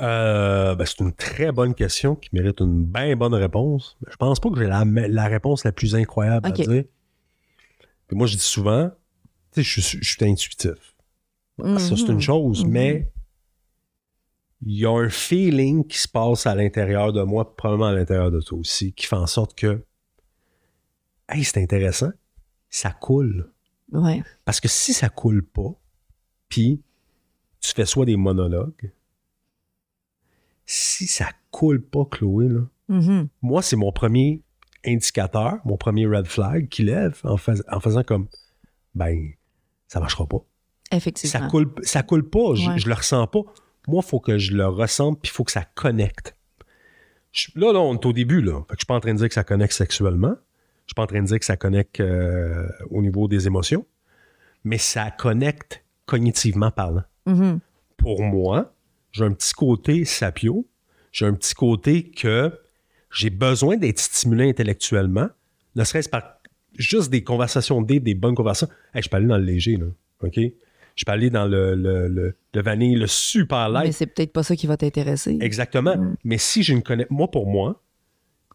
Euh, ben, c'est une très bonne question qui mérite une bien bonne réponse. Je pense pas que j'ai la, la réponse la plus incroyable à dire. Puis moi, je dis souvent, je suis- je suis intuitif. Ça, c'est une Mhm. chose, Mhm. mais il y a un feeling qui se passe à l'intérieur de moi, probablement à l'intérieur de toi aussi, qui fait en sorte que, hey, c'est intéressant, ça coule. Ouais. Parce que si ça coule pas, puis tu fais soit des monologues, si ça coule pas, Chloé, là, Mhm. moi, c'est mon premier indicateur, mon premier red flag qui lève en, fais- en faisant comme, ben, ça marchera pas. Effectivement. Ça coule, ça coule pas, je, Ouais. je le ressens pas. Moi, il faut que je le ressente, puis il faut que ça connecte. Je- là, là, on est au début, là. Fait que je suis pas en train de dire que ça connecte sexuellement. Je suis pas en train de dire que ça connecte euh, au niveau des émotions. Mais ça connecte cognitivement parlant. Mhm. Pour moi, j'ai un petit côté sapio. J'ai un petit côté que j'ai besoin d'être stimulé intellectuellement, ne serait-ce par juste des conversations des, des bonnes conversations. Hey, je peux aller dans le léger, là. OK? Je peux aller dans le, le, le, le vanille, le super light. Mais c'est peut-être pas ça qui va t'intéresser. Exactement. Mm. Mais si j'ai une connexion, moi pour moi,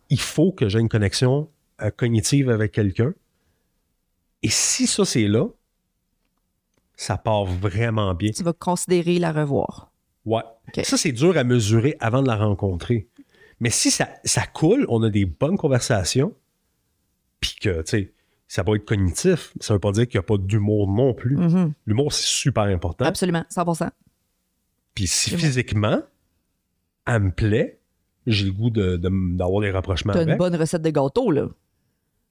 il faut que j'ai une connexion euh, cognitive avec quelqu'un. Et si ça c'est là, ça part vraiment bien. Tu vas considérer la revoir. Ouais. Ça c'est dur à mesurer avant de la rencontrer. Mais si ça, ça coule, on a des bonnes conversations, puis que, tu sais, ça va être cognitif, ça veut pas dire qu'il n'y a pas d'humour non plus. Mhm. L'humour, c'est super important. Absolument, 100% Puis si physiquement, elle me plaît, j'ai le goût de- de- d'avoir des rapprochements T'as une bonne recette de gâteau, là.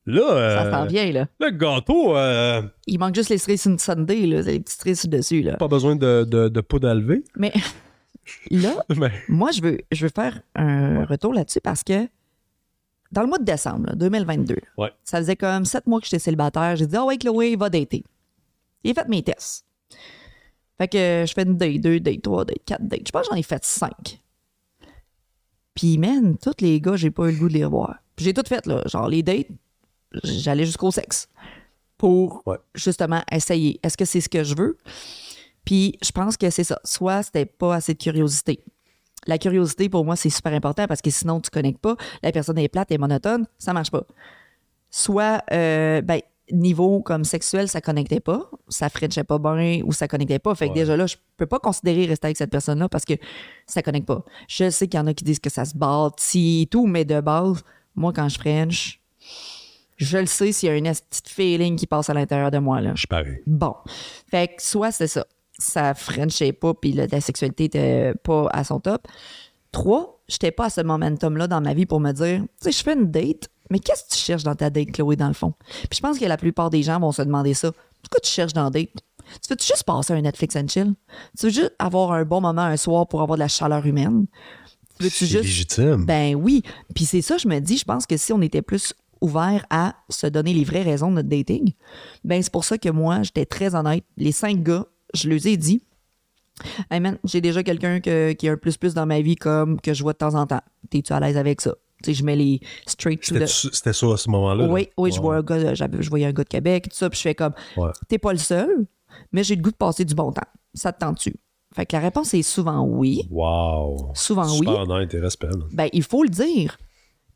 Là, euh, Ça s'en vient, là. le gâteau, euh, Il manque juste les cerises Sunday, là. Les petites cerises dessus, là. pas besoin de, de, de poudre à lever. Mais <laughs> là, <laughs> Mais, moi, je veux, je veux faire un retour là-dessus parce que dans le mois de décembre, là, 2022, Ouais. ça faisait comme sept mois que j'étais célibataire. J'ai dit, ah ouais, Chloé, va dater. J'ai fait mes tests. Fait que je fais une date, deux dates, trois dates, quatre dates. Je pense que j'en ai fait cinq. Puis, man, tous les gars, j'ai pas eu le goût de les revoir. Puis j'ai tout fait, là. Genre, les dates, j'allais jusqu'au sexe pour Ouais. justement essayer. Est-ce que c'est ce que je veux? Puis je pense que c'est ça. Soit c'était pas assez de curiosité. La curiosité, pour moi, c'est super important parce que sinon, tu connectes pas. La personne est plate et monotone, ça marche pas. Soit, euh, ben, niveau comme sexuel, ça connectait pas, ça frenchait pas bien ou ça connectait pas. Fait que Ouais. déjà là, je peux pas considérer rester avec cette personne-là parce que ça connecte pas. Je sais qu'il y en a qui disent que ça se bâtit et tout, mais de base, moi, quand je french, je le sais s'il y a un petit feeling qui passe à l'intérieur de moi, là. je suis pareil. Bon. Fait que soit c'est ça. Ça frenchait pas, puis la sexualité était pas à son top. Trois, j'étais pas à ce momentum-là dans ma vie pour me dire, tu sais, je fais une date, mais qu'est-ce que tu cherches dans ta date, Chloé, dans le fond? Puis je pense que la plupart des gens vont se demander ça. Pourquoi tu cherches dans la date? Tu veux-tu juste passer un Netflix and chill? Tu veux juste avoir un bon moment un soir pour avoir de la chaleur humaine? C'est juste légitime. ben oui. Puis c'est ça, je me dis, je pense que si on était plus ouvert à se donner les vraies raisons de notre dating, ben c'est pour ça que moi, j'étais très honnête. Les cinq gars, je les ai dit. Hey man, j'ai déjà quelqu'un que- qui a un plus-plus dans ma vie comme que je vois de temps en temps. T'es-tu à l'aise avec ça? Tu sais, je mets les straight to C'était the... c'était ça à ce moment-là. là? Oui, oui, je vois un gars, je voyais un gars de Québec, tout ça, puis je fais comme, Ouais. t'es pas le seul, mais j'ai le goût de passer du bon temps. Ça te tente-tu? Fait que la réponse est souvent oui. Wow. Souvent Super oui. honnête et respect. Ben, il faut le dire.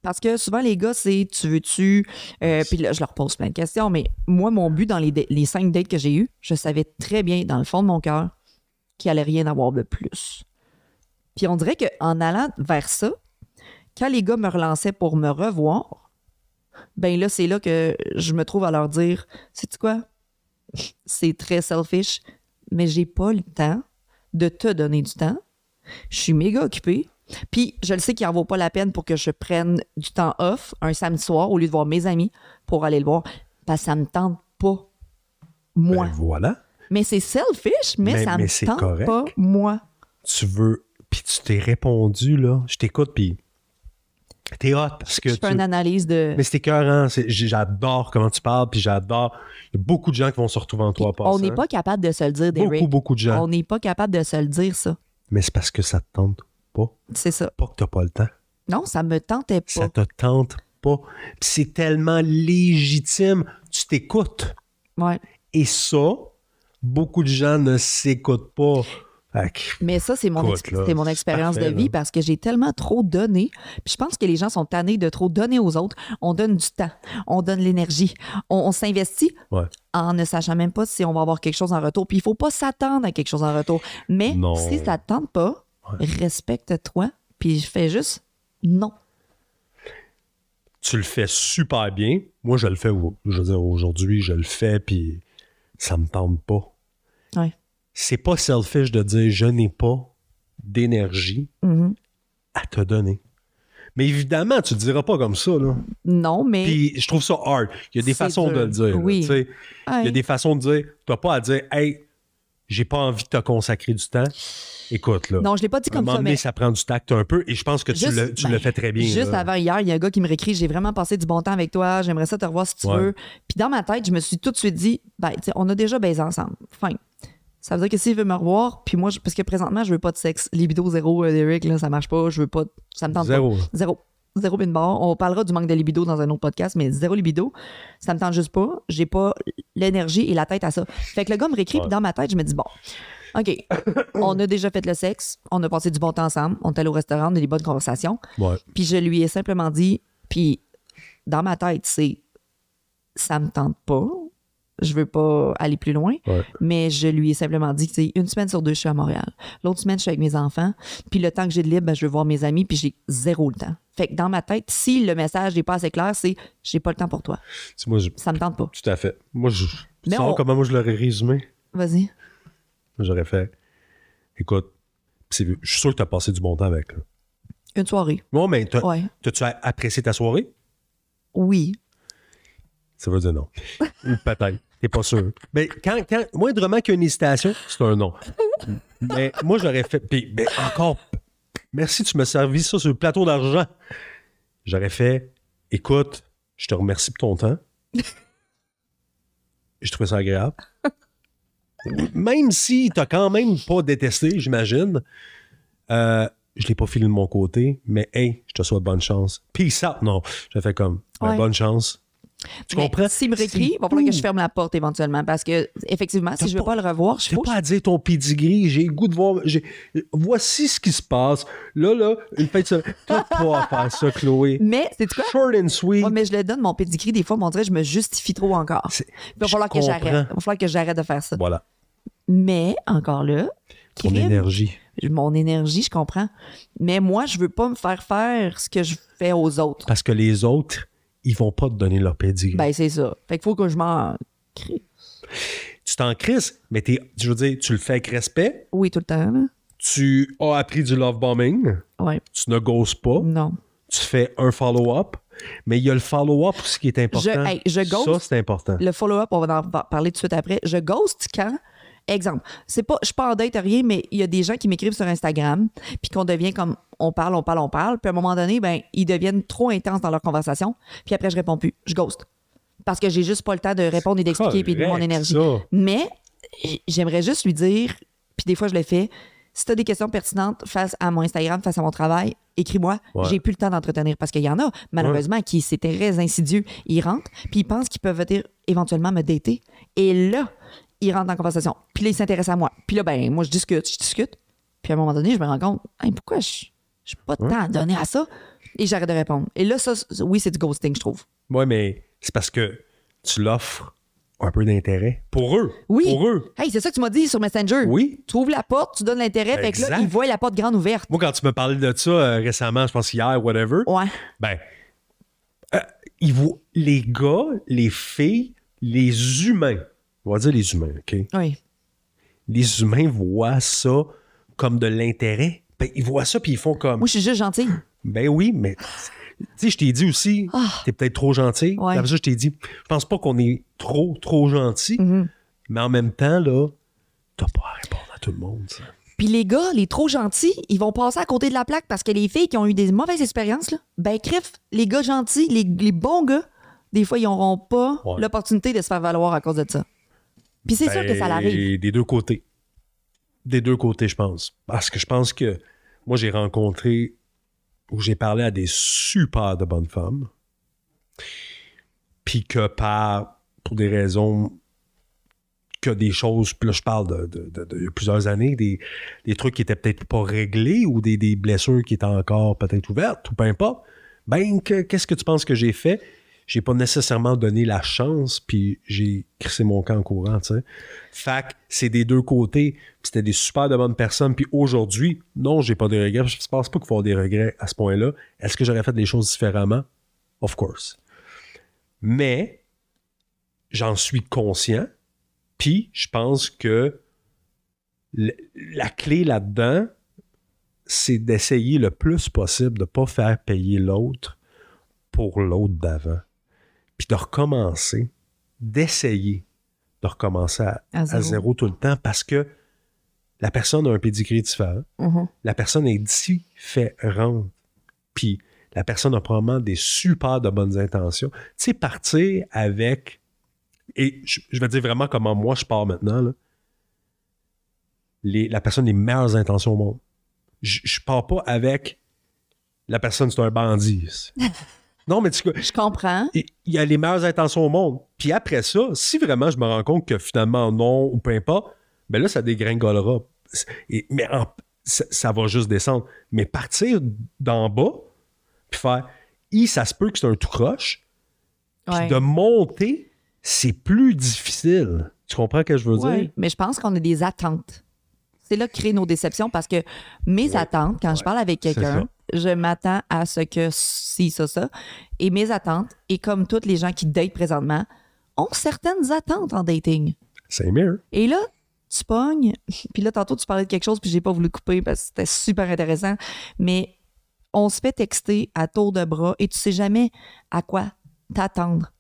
Parce que souvent, les gars, c'est tu veux-tu. euh, Puis là, je leur pose plein de questions, mais moi, mon but dans les, cinq dates que j'ai eues, je savais très bien, dans le fond de mon cœur, qu'il allait rien avoir de plus. Puis on dirait qu'en allant vers ça, quand les gars me relançaient pour me revoir, ben là, c'est là que je me trouve à leur dire Sais-tu quoi? C'est très selfish, mais j'ai pas le temps de te donner du temps. Je suis méga occupée. Puis je le sais qu'il en vaut pas la peine pour que je prenne du temps off un samedi soir au lieu de voir mes amis pour aller le voir. Parce que ça me tente pas. Moi. Ben, voilà. mais c'est selfish, mais, Mais- ça mais me c'est tente correct. pas, moi. Tu veux. Puis tu t'es répondu, là. Je t'écoute, puis. T'es hot parce que. Je fais tu- une analyse de. Mais c'est écœurant. J'adore comment tu parles, puis j'adore. Il y a beaucoup de gens qui vont se retrouver en toi on n'est pas capable de se le dire, Beaucoup, Derek. beaucoup de gens. On n'est pas capable de se le dire, ça. Mais c'est parce que ça te tente pas. C'est ça. Pas que t'as pas le temps. Non, ça me tentait Ça pas. te tente pas. Puis c'est tellement légitime. Tu t'écoutes. Ouais. Et ça, beaucoup de gens ne s'écoutent pas. Mais ça, c'est mon, ex- mon expérience de vie là. parce que j'ai tellement trop donné. Puis je pense que les gens sont tannés de trop donner aux autres. On donne du temps, on donne l'énergie, on, on s'investit Ouais. en ne sachant même pas si on va avoir quelque chose en retour. Puis il faut pas s'attendre à quelque chose en retour. Mais Non. si ça te tente pas, respecte-toi, puis fais juste non. tu le fais super bien. Moi, je le fais, au- je veux dire, aujourd'hui, je le fais, puis ça me tente pas. Ouais. C'est pas selfish de dire je n'ai pas d'énergie Mhm. à te donner. Mais évidemment, tu le diras pas comme ça, là. Non, mais. Puis je trouve ça hard. Il y a des façons dur. de le dire. Oui. tu. Il y a des façons de dire, t'as pas à dire, hey, j'ai pas envie de te consacrer du temps. Écoute, là. Non, je l'ai pas dit comme ça, mais. ça prend du tact un peu, et je pense que tu le, tu ben, le fais très bien. Juste là. avant hier, il y a un gars qui me réécrit J'ai vraiment passé du bon temps avec toi, j'aimerais ça te revoir si tu Ouais. veux. Puis dans ma tête, je me suis tout de suite dit ben, on a déjà baisé ensemble. Fin. Ça veut dire que s'il veut me revoir, puis moi, je- parce que présentement, je veux pas de sexe. Libido zéro, euh, Derek, là, ça marche pas. Je veux pas. Ça me tente Zéro. pas. Zéro. Zéro bin bar. On parlera du manque de libido dans un autre podcast, mais zéro libido. Ça me tente juste pas. J'ai pas l'énergie et la tête à ça. Fait que le gars me réécrit, Ouais. puis dans ma tête, je me dis bon, OK, <coughs> on a déjà fait le sexe, on a passé du bon temps ensemble, on est allé au restaurant, on a eu des bonnes conversations. Ouais. Puis je lui ai simplement dit, puis dans ma tête, c'est ça me tente pas. Je veux pas aller plus loin. Ouais. Mais je lui ai simplement dit que c'est une semaine sur deux, je suis à Montréal. L'autre semaine, je suis avec mes enfants. Puis le temps que j'ai de libre, ben, je veux voir mes amis, puis j'ai zéro le temps. Fait que dans ma tête, si le message n'est pas assez clair, c'est j'ai pas le temps pour toi. Tu moi, je- Ça me tente pas. tout à fait. Moi, je. Tu Mais sais on- comment moi je l'aurais résumé? Vas-y. J'aurais fait. Écoute, je suis sûr que tu as passé du bon temps avec. Là. Une soirée. Bon, mais t'as- Ouais. t'as-tu apprécié ta soirée? Oui. Ça veut dire non. Ou <laughs> peut-être. T'es pas sûr. Mais quand, quand moindrement qu'il y a une hésitation, c'est un non. Mais moi, j'aurais fait. Puis, mais encore. Merci, tu m'as servi ça sur le plateau d'argent. J'aurais fait. Écoute, je te remercie pour ton temps. Je trouvais ça agréable. Même si t'as quand même pas détesté, j'imagine. Euh, je l'ai pas filé de mon côté, mais hey, je te souhaite bonne chance. Peace out. Non, j'ai fait comme ben, Ouais. bonne chance. Tu Mais comprends? S'il me réécrit, il va falloir que je ferme la porte éventuellement parce que, effectivement, si je veux pas- pas le revoir, je faut. pas à dire ton pedigree, j'ai goût de voir. Voici ce qui se passe. Là, là, une fête. T'as pas faire ça, Chloé. Mais, c'est quoi? Short and sweet. Ouais, mais je le donne, mon pedigree, des fois, on dirait que je me justifie trop encore. Il va falloir que j'arrête. Il va falloir que j'arrête de faire ça. Voilà. Mais, encore là, Ton crime, énergie. mon énergie, je comprends. Mais moi, je veux pas me faire faire ce que je fais aux autres. Parce que les autres, ils vont pas te donner leur pedigree. Ben, c'est ça. Fait qu'il faut que je m'en crie. tu t'en crises, mais t'es, je veux dire, tu le fais avec respect. Oui, tout le temps, là. Tu as appris du love bombing. Ouais. Tu ne gosses pas. Non. Tu fais un follow-up. Mais il y a le follow-up aussi qui est important. Je- hey, je ghost. Ça, c'est important. Le follow-up, on va en par- parler tout de suite après. Je ghost quand. Exemple, c'est pas, je suis pas en date, rien, mais il y a des gens qui m'écrivent sur Instagram, puis qu'on devient comme on parle, on parle, on parle, puis à un moment donné, ben, ils deviennent trop intenses dans leur conversation, puis après, je réponds plus. Je ghost. Parce que j'ai juste pas le temps de répondre et d'expliquer, puis de mon énergie. ça. Mais j'aimerais juste lui dire, puis des fois je le fais, si tu as des questions pertinentes face à mon Instagram, face à mon travail, écris-moi. Ouais. J'ai plus le temps d'entretenir parce qu'il y en a, malheureusement, qui c'est très insidieux. Ils rentrent, puis ils pensent qu'ils peuvent venir éventuellement me dater. Et là, ils rentrent en conversation. Puis là, ils s'intéressent à moi. Puis là, ben, moi, je discute, je discute. Puis à un moment donné, je me rends compte, Hey, pourquoi je n'ai pas de temps à donner à ça? Et j'arrête de répondre. Et là, ça, oui, c'est du ghosting, je trouve. Ouais, mais c'est parce que tu l'offres un peu d'intérêt. Pour eux. Oui. Pour eux. Hey, c'est ça que tu m'as dit sur Messenger. Oui. Tu ouvres la porte, tu donnes l'intérêt, fait que là, ils voient la porte grande ouverte. Moi, quand tu me parlais de ça euh, récemment, je pense hier, whatever, Ouais. ben, euh, ils voient les gars, les filles, les humains, on va dire les humains, OK? Oui. Les humains voient ça comme de l'intérêt. Ben, ils voient ça puis ils font comme, Moi, je suis juste gentille. ben oui, mais tu sais, je t'ai dit aussi, Ah. t'es peut-être trop gentil. Ouais. Après ça, je t'ai dit, je pense pas qu'on est trop, trop gentil, Mhm. mais en même temps, là, t'as pas à répondre à tout le monde, ça. Puis les gars, les trop gentils, ils vont passer à côté de la plaque parce que les filles qui ont eu des mauvaises expériences, là, ben, crif, les gars gentils, les, les bons gars, des fois, ils n'auront pas Ouais. l'opportunité de se faire valoir à cause de ça. Puis c'est sûr que ça Ben, l'arrive. Des deux côtés. Des deux côtés, je pense. Parce que je pense que moi, j'ai rencontré ou j'ai parlé à des super de bonnes femmes. Puis que par, pour des raisons que des choses, puis là, je parle de, plusieurs années, des, des trucs qui étaient peut-être pas réglés ou des, des blessures qui étaient encore peut-être ouvertes ou peu importe. Ben, que- qu'est-ce que tu penses que j'ai fait? J'ai pas nécessairement donné la chance, puis j'ai crissé mon camp en courant, tu sais. Fait que c'est des deux côtés, puis c'était des super de bonnes personnes, puis aujourd'hui, non, j'ai pas de regrets. Je pense pas qu'il faut avoir des regrets à ce point-là. Est-ce que j'aurais fait des choses différemment? Of course. Mais, j'en suis conscient, puis je pense que la clé là-dedans, c'est d'essayer le plus possible de ne pas faire payer l'autre pour l'autre d'avant. Puis de recommencer, d'essayer de recommencer à, À à zéro. tout le temps parce que la personne a un pédigré différent. Mhm. La personne est différente. Puis la personne a probablement des super de bonnes intentions. Tu sais, partir avec. Et je, je vais dire vraiment comment moi je pars maintenant. là. Les- la personne a les meilleures intentions au monde. Je, je pars pas avec la personne, c'est un bandit. <laughs> non, mais tu Je comprends. il y a les meilleures intentions au monde. Puis après ça, si vraiment je me rends compte que finalement non ou peu importe, ben là, ça dégringolera. Et- mais en- ça, ça va juste descendre. Mais partir d'en bas, puis faire, i, ça se peut que c'est un tout croche, puis Ouais. de monter, c'est plus difficile. Tu comprends ce que je veux Ouais, dire? Mais je pense qu'on a des attentes. C'est là que créent nos déceptions parce que mes Ouais. attentes, quand je parle avec quelqu'un, je m'attends à ce que si, ça, ça. Et mes attentes, et comme tous les gens qui datent présentement, ont certaines attentes en dating. C'est mieux. Et là, tu pognes. <laughs> Puis là, tantôt, tu parlais de quelque chose, puis j'ai pas voulu couper parce que c'était super intéressant. Mais on se fait texter à tour de bras et tu sais jamais à quoi t'attendre.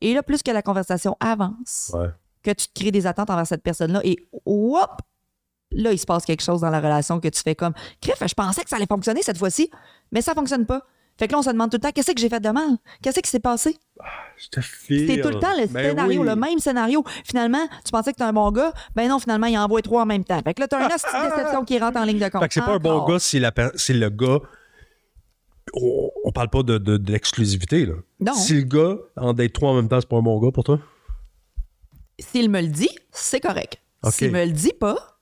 Et là, plus que la conversation avance, Ouais. que tu te crées des attentes envers cette personne-là et hop, là, il se passe quelque chose dans la relation que tu fais comme Crif, je pensais que ça allait fonctionner cette fois-ci, mais ça fonctionne pas. Fait que là, on se demande tout le temps qu'est-ce que j'ai fait de mal? Qu'est-ce qui s'est passé? Je te file. C'est tout le temps le Ben scénario, oui. le même scénario. Finalement, tu pensais que t'es un bon gars, ben non, finalement, il envoie trois en même temps. Fait que là, t'as hostie de déception qui rentre en ligne de compte. Fait que c'est pas un bon gars si, la per- si le gars. On, on parle pas de, de- de l'exclusivité, là. Non. Si le gars, en date trois en même temps, c'est pas un bon gars pour toi? S'il me le dit, c'est correct. S'il me le dit pas,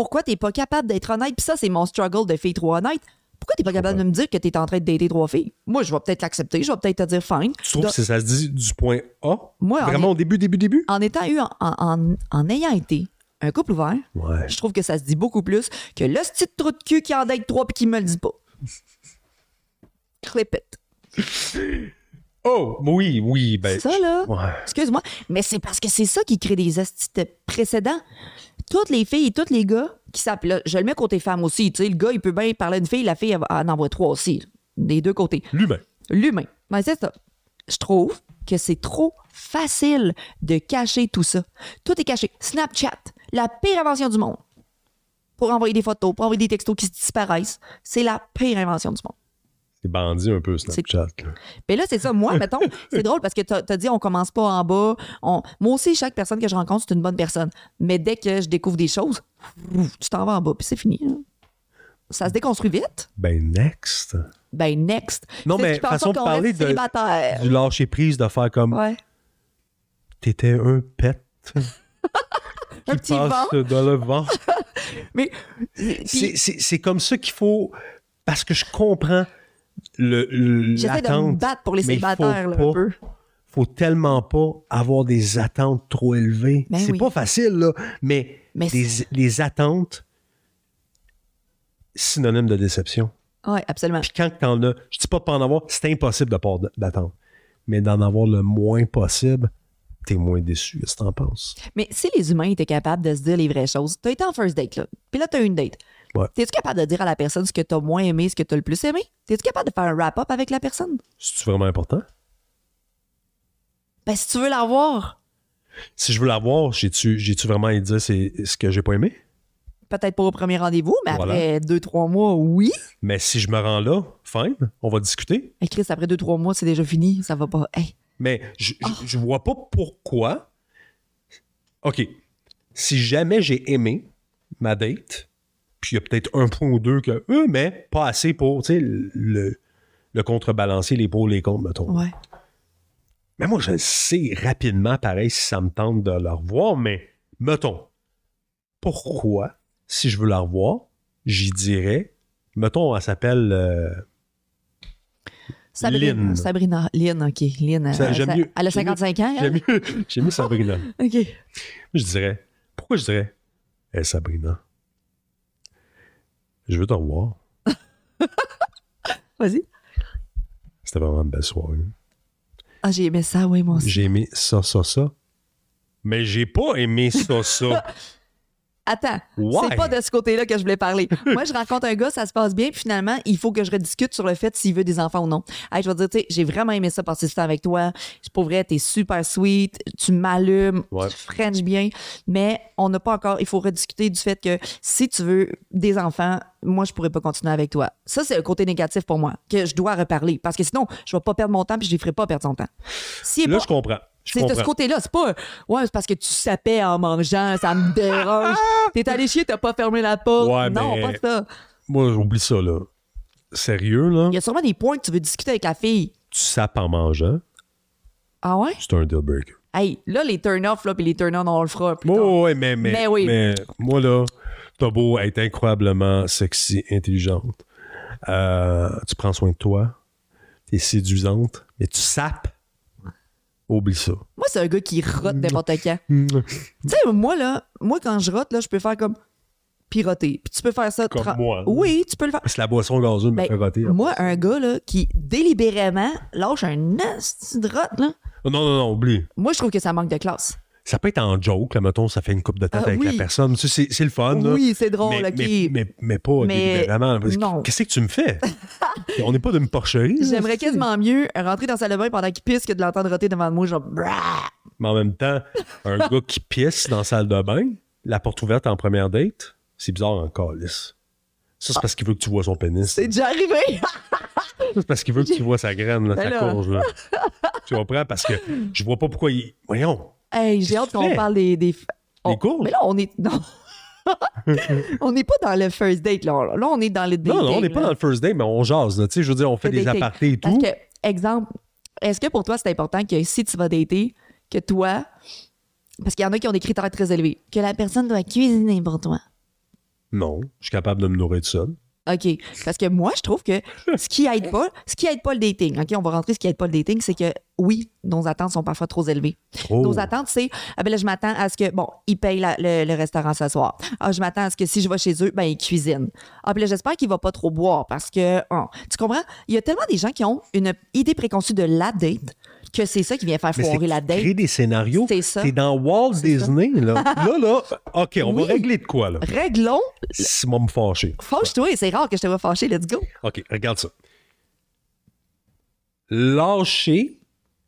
pourquoi t'es pas capable d'être honnête? Puis ça, c'est mon struggle de fille trop honnête. Pourquoi t'es pas capable de me dire que t'es en train de dater trois filles? Moi, je vais peut-être l'accepter, je vais peut-être te dire fine. Tu trouves Donc, que ça se dit du point A? Moi, en Vraiment au début, début, début? en étant eu, en, en- en- en ayant été un couple ouvert, Ouais. je trouve que ça se dit beaucoup plus que le petit trou de cul qui en date trois puis qui me le dit pas. Clip it. Oh, oui, oui, ben. Ça, là. Ouais. Excuse-moi, mais c'est parce que c'est ça qui crée des de précédents. Toutes les filles et tous les gars qui s'appellent. Je le mets côté femme aussi. Tu sais, le gars, il peut bien parler d'une fille, la fille, elle, elle en envoie trois aussi. Des deux côtés. L'humain. L'humain. Mais c'est ça. Je trouve que c'est trop facile de cacher tout ça. Tout est caché. Snapchat, la pire invention du monde. Pour envoyer des photos, pour envoyer des textos qui se disparaissent, c'est la pire invention du monde. C'est bandit un peu, Snapchat. là. Mais là, c'est ça. Moi, mettons, <laughs> c'est drôle parce que t'as as dit on commence pas en bas. On... Moi aussi, chaque personne que je rencontre, c'est une bonne personne. Mais dès que je découvre des choses, tu t'en vas en bas, puis c'est fini. Ça se déconstruit vite. Ben, next. Ben, next. Non, mais façon de parler de-. Du lâcher prise de faire comme Ouais. t'étais un pet. <laughs> Un petit vent. passe dans le vent. <laughs> Mais. C'est- Puis, C'est c'est comme ça qu'il faut. Parce que je comprends le- le- j'essaie de me battre pour les célibataires, là, un peu. faut tellement pas avoir des attentes trop élevées. Ben c'est oui. pas facile, là. Mais, Mais les, les attentes, synonyme de déception. Oui, absolument. Puis quand t'en as, je dis pas de pas en avoir, c'est impossible de pas d- d'attendre. Mais d'en avoir le moins possible, t'es moins déçu. Qu'est-ce que t'en penses? Mais si les humains étaient capables de se dire les vraies choses, t'as été en first date, là. Puis là, t'as une date. Ouais. T'es-tu capable de dire à la personne ce que t'as moins aimé, ce que t'as le plus aimé? T'es-tu capable de faire un wrap-up avec la personne? C'est vraiment important? Ben, si tu veux la voir, Si je veux la voir, j'ai-tu j'ai-tu vraiment à dire c'est ce que j'ai pas aimé? peut-être pas au premier rendez-vous, mais Voilà. après deux, trois mois, oui. Mais si je me rends là, fine, on va discuter. Hey Chris, après deux, trois mois, c'est déjà fini. Ça va pas. Hey. Mais je, je, je vois pas pourquoi. OK. Si jamais j'ai aimé ma date, puis il y a peut-être un point ou deux que. euh, mais pas assez pour, tu sais, le, le contrebalancer, les pour, les contre, mettons. Ouais. Mais moi, je le sais rapidement, pareil, si ça me tente de la revoir, mais mettons, pourquoi, si je veux la revoir, j'y dirais, mettons, elle s'appelle. euh, Sabrina. Lynn. Sabrina. Lynn, OK. Lynn. Ça, elle, ça- mieux. elle a J'aime mieux. 55 ans, J'ai mis, j'ai mis Sabrina. <laughs> OK. Je dirais, pourquoi je dirais, hé Sabrina, je veux te revoir. <laughs> Vas-y. C'était vraiment une belle soirée. Ah, j'ai aimé ça, oui, moi aussi. J'ai aimé ça, ça, ça. Mais j'ai pas aimé ça, ça. <laughs> Attends, c'est pas de ce côté-là que je voulais parler. <laughs> Moi, je rencontre un gars, ça se passe bien, puis finalement, il faut que je rediscute sur le fait s'il veut des enfants ou non. Hey, je vais te dire, tu sais, j'ai vraiment aimé ça passer du temps avec toi. Pour vrai, t'es super sweet, tu m'allumes, Ouais. tu frenches bien, mais on n'a pas encore, il faut rediscuter du fait que si tu veux des enfants, moi, je pourrais pas continuer avec toi. Ça, c'est le côté négatif pour moi, que je dois reparler, parce que sinon, je vais pas perdre mon temps, puis je ne ferai pas perdre son temps. Est Là, pas- je comprends. C'est de ce côté-là. C'est pas, ouais, c'est parce que tu sapais en mangeant, ça me dérange. T'es allé chier, t'as pas fermé la porte. Ouais, non, mais- pas ça. Moi, j'oublie ça, là. Sérieux, là? Il y a sûrement des points que tu veux discuter avec la fille. Tu sapes en mangeant, Ah ouais? c'est un deal breaker. Hey, là, les turn-off, là, puis les turn-on, on le fera plus. Oh, ouais, mais, mais, Mais oui. mais moi, là, t'as beau être incroyablement sexy, intelligente. Euh, tu prends soin de toi. T'es séduisante, mais tu sapes. Oublie ça. Moi, c'est un gars qui rote n'importe quand. Mm. tu sais, moi, là, moi, quand je rote, là, je peux faire comme piroter. Puis tu peux faire ça... Comme tra- moi. Oui, tu peux le faire. C'est la boisson gazeuse me Ben, roter. moi, un gars, là, qui délibérément lâche un nasty de rote, là, Non, non, non, oublie. moi, je trouve que ça manque de classe. Ça peut être en joke, là, mettons, ça fait une coupe de tête Ah, avec la personne. Tu sais, C'est le fun. là. Oui, c'est drôle, mais, mais, mais, mais pas Mais non. Qu'est-ce que tu me fais? <laughs> On n'est pas d'une porcherie. là, J'aimerais quasiment mieux rentrer dans sa salle de bain pendant qu'il pisse que de l'entendre roter devant moi, genre. Mais en même temps, un <laughs> gars qui pisse dans la salle de bain, la porte ouverte en première date, c'est bizarre en calice. Ça, c'est parce qu'il veut que tu vois son pénis. C'est déjà arrivé! Ça, c'est parce qu'il veut que tu vois sa graine, là, <laughs> Ben sa courge. Là. tu comprends? Parce que je vois pas pourquoi il. Voyons. Hey, j'ai hâte qu'on parle des. des... on- courses? Mais là, on est. Non. <laughs> on n'est pas dans le first date, là. Là, on est dans le dating. Non, non, on n'est pas dans le first date, mais on jase. là. Tu sais, je veux dire, on fait Le des dating. apartés et Parce tout. que, exemple, est-ce que pour toi, c'est important que si tu vas dater, que toi. Parce qu'il y en a qui ont des critères très élevés, que la personne doit cuisiner pour toi? Non, je suis capable de me nourrir de ça. OK. Parce que moi, je trouve que ce qui aide pas, ce qui aide pas le dating, OK, on va rentrer ce qui aide pas le dating, c'est que oui, nos attentes sont parfois trop élevées. Oh. Nos attentes, c'est ah ben là, je m'attends à ce que bon, ils payent la- le, le restaurant ce soir. Ah, je m'attends à ce que si je vais chez eux, ben ils cuisinent. Ah, puis là, j'espère qu'il va pas trop boire parce que oh, tu comprends? Il y a tellement des gens qui ont une idée préconçue de la date que c'est ça qui vient faire foirer la date. créer des scénarios. C'est ça. T'es dans Walt Disney, là. <laughs> là, là, OK, on Oui. va régler de quoi, là? Réglons. C'est moi me fâcher. Fâche-toi, c'est rare que je te vois fâcher. Let's go. OK, regarde ça. Lâcher,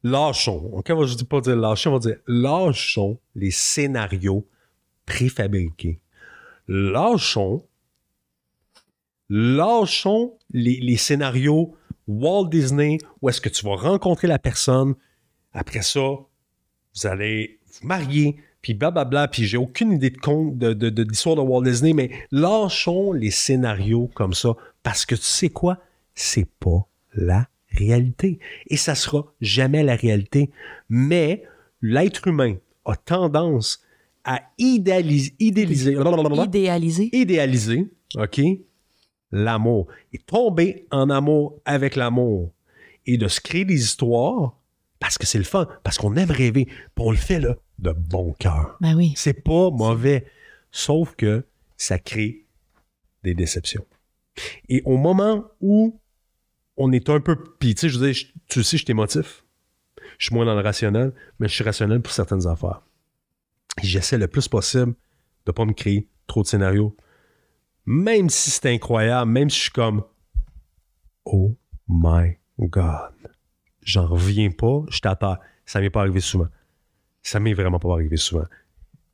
lâchons. OK, on va je dis pas dire lâcher, on va dire lâchons les scénarios préfabriqués. Lâchons, lâchons les, les scénarios Walt Disney où est-ce que tu vas rencontrer la personne. Après ça, vous allez vous marier, puis blablabla, puis j'ai aucune idée de compte de, de, de l'histoire de Walt Disney, mais lâchons les scénarios comme ça, parce que tu sais quoi? C'est pas la réalité. Et ça sera jamais la réalité. Mais l'être humain a tendance à idéaliser, idéaliser, Idéaliser. idéaliser, OK, l'amour. Et tomber en amour avec l'amour. Et de se créer des histoires parce que c'est le fun, parce qu'on aime rêver. Puis on le fait, là, de bon cœur. Ben oui. C'est pas mauvais. Sauf que ça crée des déceptions. Et au moment où on est un peu. Puis, tu sais, je veux dire, tu sais, je suis émotif. Je suis moins dans le rationnel, mais je suis rationnel pour certaines affaires. J'essaie le plus possible de pas me créer trop de scénarios. Même si c'est incroyable, même si je suis comme Oh my God. J'en reviens pas, je t'attends. Ça m'est pas arrivé souvent. Ça m'est vraiment pas arrivé souvent.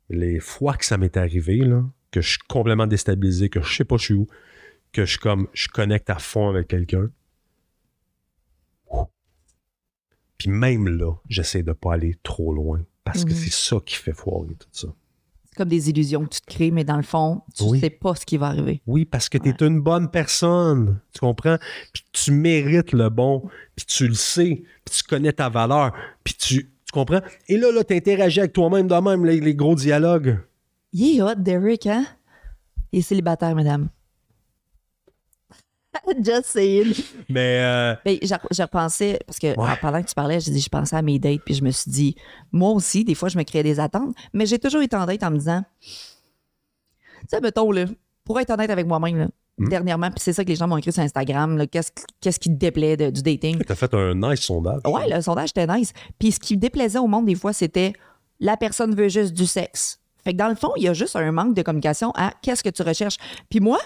Les fois que ça m'est arrivé, là, que je suis complètement déstabilisé, que je sais pas je suis où, que je suis comme je connecte à fond avec quelqu'un. Puis même là, j'essaie de pas aller trop loin. Parce que Mhm. c'est ça qui fait foirer tout ça. Comme des illusions que tu te crées, mais dans le fond, tu Oui. sais pas ce qui va arriver. Oui, parce que tu es une bonne personne. Tu comprends? Puis tu mérites le bon. Puis tu le sais. Puis tu connais ta valeur. Puis tu, tu comprends? Et là, là, tu interagis avec toi-même de même, les, les gros dialogues. Il est hot, Derek, hein? Il est célibataire, madame. <laughs> Just saying. Mais euh, repensé, parce que Ouais. en pendant que tu parlais, j'ai dit, je pensais à mes dates, puis je me suis dit, moi aussi, des fois, je me créais des attentes, mais j'ai toujours été en date en me disant, tu sais, mettons, là, pour être honnête avec moi-même, là, Hmm? dernièrement, puis c'est ça que les gens m'ont écrit sur Instagram, qu'est-ce qu'est-ce qui te déplaît de- du dating? tu as fait un nice sondage. Ouais, le sondage était nice. Puis ce qui déplaisait au monde, des fois, c'était la personne veut juste du sexe. Fait que dans le fond, il y a juste un manque de communication à qu'est-ce que tu recherches? Puis moi,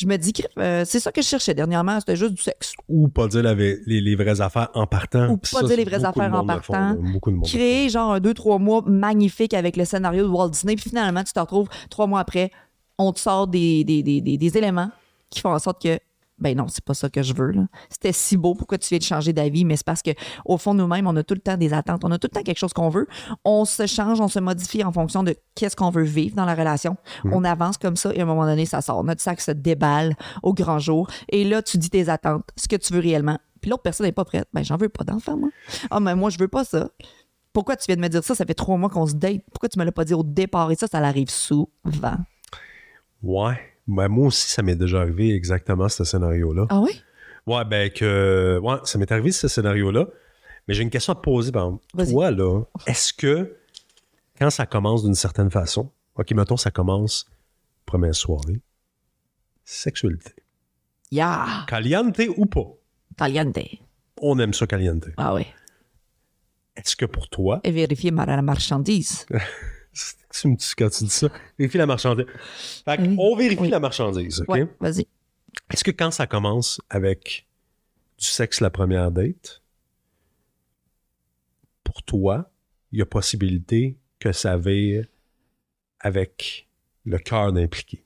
je me dis, crip, euh, c'est ça que je cherchais dernièrement, c'était juste du sexe. Ou pas dire la les, les vraies affaires en partant. Ou pas ça, dire les vraies affaires en font, partant. Beaucoup de monde. Créer genre un deux, trois mois magnifique avec le scénario de Walt Disney, puis finalement, tu te retrouves trois mois après, on te sort des, des, des, des, des éléments qui font en sorte que ben non, c'est pas ça que je veux. là. C'était si beau, pourquoi tu viens de changer d'avis? Mais c'est parce que au fond, nous-mêmes, on a tout le temps des attentes, on a tout le temps quelque chose qu'on veut. On se change, on se modifie en fonction de qu'est-ce qu'on veut vivre dans la relation. On avance comme ça et à un moment donné, ça sort. Notre sac se déballe au grand jour. Et là, tu dis tes attentes, ce que tu veux réellement. Puis l'autre personne n'est pas prête. Ben, j'en veux pas d'enfant, moi. Ah, mais moi, je veux pas ça. Pourquoi tu viens de me dire ça? Ça fait trois mois qu'on se date. Pourquoi tu me l'as pas dit au départ? Et ça, ça arrive souvent. Ouais. Ben, moi aussi, ça m'est déjà arrivé exactement ce scénario-là. Ah oui? Ouais, ben que. Ouais, ça m'est arrivé ce scénario-là. Mais j'ai une question à te poser, par exemple. Toi, là, est-ce que quand ça commence d'une certaine façon, OK, mettons, ça commence première soirée, sexualité. Ya! Caliente ou pas? Caliente. On aime ça caliente. Ah oui. est-ce que pour toi, Et vérifier ma- la marchandise. <laughs> tu me dis quand tu dis ça, vérifie la marchandise. Fait Oui. on vérifie Oui. la marchandise, OK? Ouais, vas-y. Est-ce que quand ça commence avec du sexe la première date, pour toi, il y a possibilité que ça vire avec le cœur d'impliqué?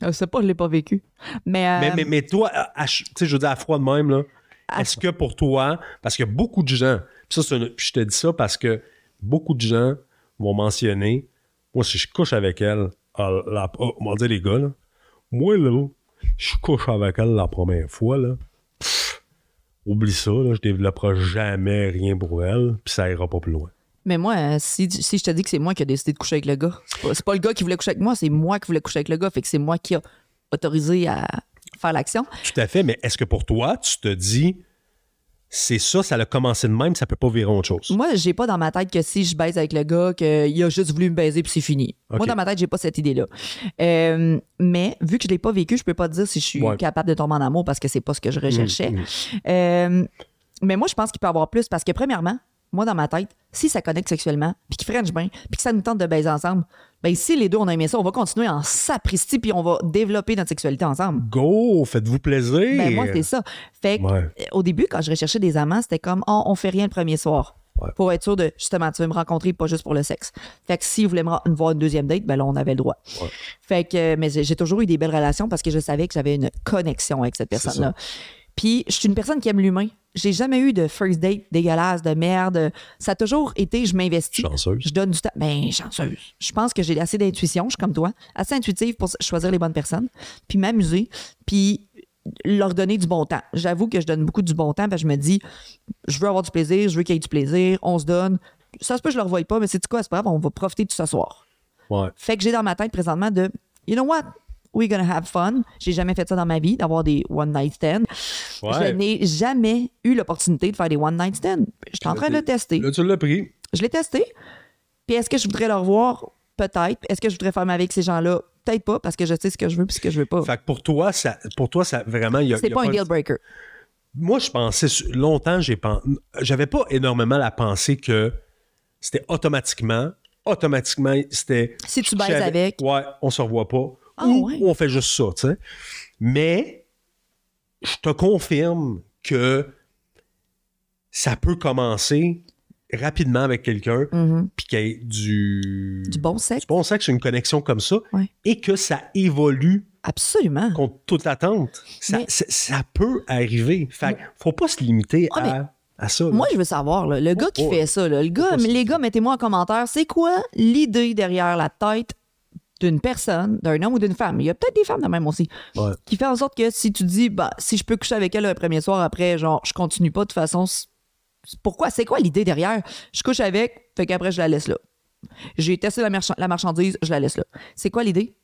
Je sais pas, je l'ai pas vécu. Mais, euh, mais, mais, mais toi, tu sais, je veux dire, à froid de même, là, à- est-ce que pour toi, parce que beaucoup de gens, ça, une- je te dis ça parce que beaucoup de gens vont mentionner, moi, si je couche avec elle, la- oh, on va dire les gars, là, moi, là, je couche avec elle la première fois, là, pff, oublie ça, là, je développerai jamais rien pour elle, puis ça ira pas plus loin. Mais moi, euh, si, si je te dis que c'est moi qui ai décidé de coucher avec le gars, c'est pas, pas le gars qui voulait coucher avec moi, c'est moi qui voulais coucher avec le gars. Fait que c'est moi qui a autorisé à faire l'action. Tout à fait, mais est-ce que pour toi, tu te dis, c'est ça, ça a commencé de même, ça peut pas virer autre chose? Moi, j'ai pas dans ma tête que si je baise avec le gars, qu'il a juste voulu me baiser puis c'est fini. Moi, dans ma tête, j'ai pas cette idée-là. Euh, mais vu que je l'ai pas vécu, je peux pas te dire si je suis Ouais. capable de tomber en amour parce que c'est pas ce que je recherchais. Mm, mm. Euh, mais moi, je pense qu'il peut y avoir plus parce que, premièrement, moi, dans ma tête, si ça connecte sexuellement, puis qu'il french bien, puis que ça nous tente de baiser ensemble, ben si les deux, on a aimé ça, on va continuer en sapristi, puis on va développer notre sexualité ensemble. Go, faites-vous plaisir! Ben moi, c'est ça. Fait que, Ouais. euh, au début, quand je recherchais des amants, c'était comme, oh, on fait rien le premier soir. Ouais. Pour être sûr de, justement, tu veux me rencontrer pas juste pour le sexe. Fait que voulait me ra- me voir une deuxième date, ben là, on avait le droit. Ouais. Fait que, euh, mais j'ai toujours eu des belles relations parce que je savais que j'avais une connexion avec cette personne-là. Puis, je suis une personne qui aime l'humain. J'ai jamais eu de first date dégueulasse, de merde. Ça a toujours été, je m'investis. Chanceuse. Je donne du temps. Ben, chanceuse. Je pense que j'ai assez d'intuition, je suis comme toi, assez intuitive pour choisir les bonnes personnes, puis m'amuser, puis leur donner du bon temps. J'avoue que je donne beaucoup du bon temps, parce que je me dis, je veux avoir du plaisir, je veux qu'il y ait du plaisir, on se donne. Ça se peut, je le revoie pas, mais c'est quoi, c'est pas grave, on va profiter de ce soir. Ouais. Fait que j'ai dans ma tête présentement de, you know what? We're gonna have fun. J'ai jamais fait ça dans ma vie, d'avoir des one night stands. Ouais. Je n'ai jamais eu l'opportunité de faire des one night stands. Je suis en train de le tester. Là, tu l'as pris. Je l'ai testé. Puis est-ce que je voudrais le revoir? Peut-être. Est-ce que je voudrais faire ma vie avec ces gens-là? Peut-être pas, parce que je sais ce que je veux puis ce que je veux pas. Fait que pour toi, ça, pour toi, ça vraiment, il y a. il C'est a pas un deal breaker. Moi, je pensais longtemps, j'ai pen- j'avais pas énormément la pensée que c'était automatiquement, automatiquement, c'était. Si tu baises avec. Ouais, on se revoit pas. Ah, ou ouais. on fait juste ça, tu sais. Mais je te confirme que ça peut commencer rapidement avec quelqu'un, puis qu'il y ait du. Du bon sexe. du bon sexe, une connexion comme ça, Ouais. et que ça évolue Absolument. contre toute attente. Ça, Mais- peut arriver. Fait que faut pas se limiter Ah, mais à, ça. Moi, je veux savoir, là, le gars qui oh. fait ça, là, le gars, les gars, mettez-moi en commentaire, c'est quoi l'idée derrière la tête d'une personne, d'un homme ou d'une femme? Il y a peut-être des femmes de même aussi. Ouais. Qui fait en sorte que si tu dis, bah, si je peux coucher avec elle un premier soir après, genre, je continue pas, de toute façon, pourquoi? C'est quoi l'idée derrière? Je couche avec, fait qu'après, je la laisse là. J'ai testé la, marcha- la marchandise, je la laisse là. C'est quoi l'idée?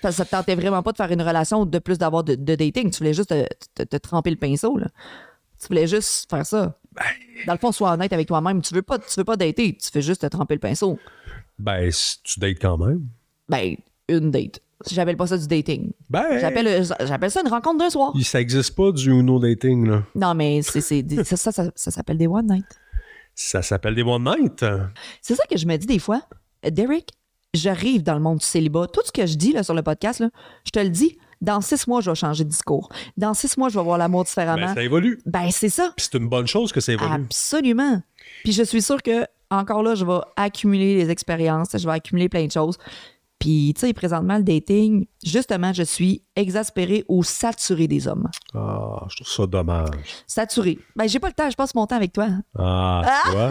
Parce que ça te tentait vraiment pas de faire une relation de plus d'avoir de, de dating? Tu voulais juste te, te- te tremper le pinceau, là. Tu voulais juste faire ça. Dans le fond, sois honnête avec toi-même. Tu veux pas, tu veux pas dater, tu fais juste te tremper le pinceau. Ben, si tu dates quand même. Ben, une date. J'appelle pas ça du dating. Ben, J'appelle, j'appelle ça une rencontre d'un soir. ça existe pas du Uno dating, là. Non, mais c'est, c'est ça, ça, ça, ça s'appelle des one night. Ça s'appelle des one night? C'est ça que je me dis des fois. Euh, Derek, j'arrive dans le monde du célibat. Tout ce que je dis là, sur le podcast, là, je te le dis, dans six mois, je vais changer de discours. Dans six mois, je vais voir l'amour différemment. Ben, ça évolue. Ben, c'est ça. Puis c'est une bonne chose que ça évolue. Absolument. Puis je suis sûre que, encore là, je vais accumuler les expériences, je vais accumuler plein de choses. Puis, tu sais, présentement, le dating, justement, je suis exaspérée ou saturée des hommes. Ah, je trouve ça dommage. Saturée. Ben, j'ai pas le temps, je passe mon temps avec toi. Ah, tu vois?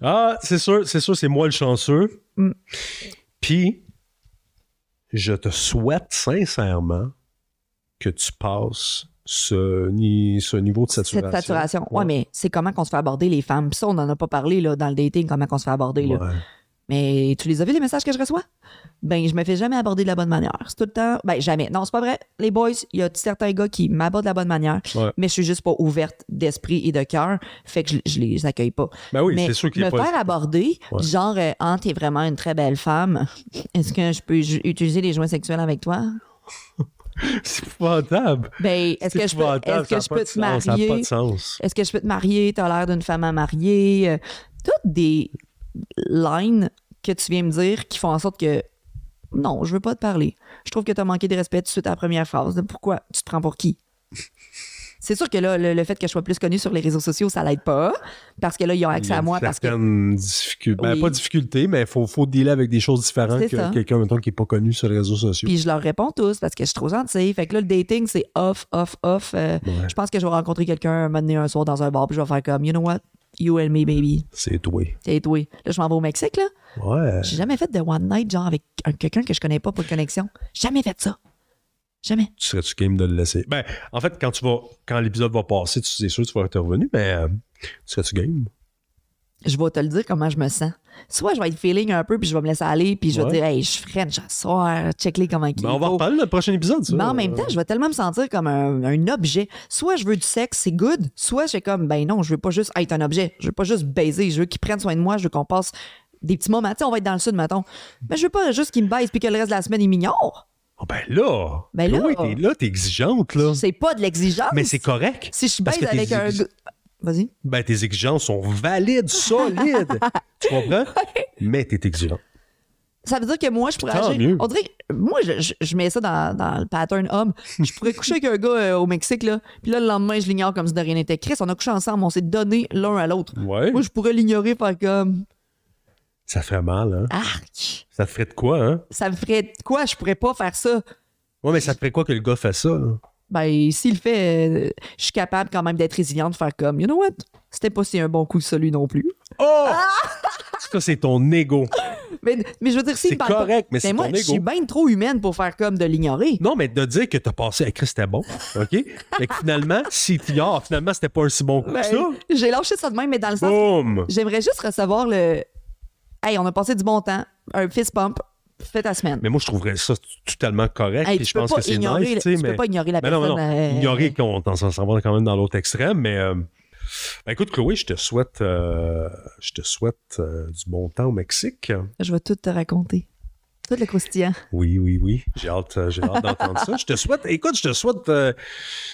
<laughs> Ah, c'est sûr, c'est sûr, c'est moi le chanceux. Mm. Puis, je te souhaite sincèrement que tu passes ce, ni- ce niveau de saturation. Cette saturation. Ouais, mais c'est comment qu'on se fait aborder les femmes? Puis ça, on n'en a pas parlé là, dans le dating, comment qu'on se fait aborder. Là. Mais tu les as vus, les messages que je reçois? Ben, je me fais jamais aborder de la bonne manière. C'est tout le temps. Ben, jamais. Non, c'est pas vrai. Les boys, il y a certains gars qui m'abordent de la bonne manière, Ouais. mais je suis juste pas ouverte d'esprit et de cœur. Fait que je, je les accueille pas. Ben oui, mais c'est sûr qu'il me pas. faire aborder, Ouais. genre, euh, ah, t'es vraiment une très belle femme. Est-ce que je peux utiliser les joints sexuels avec toi? <laughs> C'est épouvantable. Ben, est-ce que je peux, est-ce que je peux te sens, Ça n'a pas marier? de sens. Est-ce que je peux te marier? T'as l'air d'une femme à marier? Euh, Toutes des lines que tu viens me dire qui font en sorte que non, je veux pas te parler. Je trouve que t'as manqué de respect tout de suite à la première phrase. Pourquoi? Tu te prends pour qui? <laughs> C'est sûr que là, le, le fait que je sois plus connue sur les réseaux sociaux, ça l'aide pas. Parce que là, ils ont Il accès y a à moi parce que. difficulté. Ben, Oui. pas difficulté, mais il faut, faut dealer avec des choses différentes que quelqu'un, mettons, qui n'est pas connu sur les réseaux sociaux. Puis je leur réponds tous parce que je suis trop gentille. Fait que là, le dating, c'est off, off, off. Euh, Ouais. Je pense que je vais rencontrer quelqu'un un moment donné, un soir dans un bar, puis je vais faire comme, you know what? You and me, baby. C'est toi. C'est toi. Là, je m'en vais au Mexique, là. Ouais. J'ai jamais fait de one night, genre avec un- quelqu'un que je connais pas pour connexion. Jamais fait ça. Jamais. Tu serais-tu game de le laisser? Ben, en fait, quand tu vas, quand l'épisode va passer, tu sais sûr que tu vas être revenu, mais euh, serais-tu game? Je vais te le dire comment je me sens. Soit je vais être feeling un peu, puis je vais me laisser aller, puis je vais Ouais. dire, hey, je French à soir, check-les comment il Ben, on va faut. reparler dans le prochain épisode, ça. Mais en même temps, je vais tellement me sentir comme un, un objet. Soit je veux du sexe, c'est good. Soit j'ai comme, ben non, je veux pas juste être un objet. Je veux pas juste baiser. Je veux qu'ils prennent soin de moi. Je veux qu'on passe des petits moments. Tu sais, on va être dans le sud, mettons. Mais je veux pas juste qu'ils me baisent puis que le reste de la semaine, ils m'ignorent. Ah, ben là! Ben là- Oui, t'es là, t'es exigeante, là. C'est pas de l'exigence. Mais c'est correct. Si je baise avec un. Vas-y. Ben, tes exigences sont valides, solides. <laughs> tu comprends? Mais t'es exigeant. Ça veut dire que moi, je pourrais Tant agir. mieux. On dirait que moi, je, je- je mets ça dans, dans le pattern homme. Je pourrais coucher avec un gars euh, au Mexique, là. Puis là, le lendemain, je l'ignore comme si de rien n'était. Chris, on a couché ensemble, on s'est donné l'un à l'autre. Ouais. Moi, je pourrais l'ignorer, faire comme. Ça ferait mal, hein? Arc! Ça te ferait de quoi, hein? Ça me ferait quoi? Je pourrais pas faire ça. Ouais, mais ça te ferait quoi que le gars fait ça, là? Ben, s'il le fait, euh, je suis capable quand même d'être résiliente, de faire comme, you know what? C'était pas si un bon coup que celui non plus. Oh! <laughs> Ça, c'est ton ego. Mais, mais je veux dire, s'il me parle pas- correct, mais Ben, c'est moi, ton je suis ego. bien trop humaine pour faire comme de l'ignorer. Non, mais de dire que t'as passé avec Chris, c'était bon, OK? Et que finalement, <laughs> si t'ignores, finalement, c'était pas un si bon coup Ben, que ça. J'ai lâché ça de même, mais dans le sens Boum! J'aimerais juste recevoir le. Hey, on a passé du bon temps, un fist pump, fais ta semaine. Mais moi, je trouverais ça totalement correct. Hey, puis tu je pense que c'est ignorer nice, le- tu tu mais... peux pas ignorer la Mais non, personne. non, euh, Ignorer qu'on s'en va quand même dans l'autre extrême, mais... euh, ben, écoute, Chloé, je te souhaite, euh, je te souhaite du bon temps au Mexique. Je vais tout te raconter. Tout le croustillant. Oui, oui, oui. J'ai hâte, j'ai hâte d'entendre ça. Je te souhaite, écoute, je te souhaite,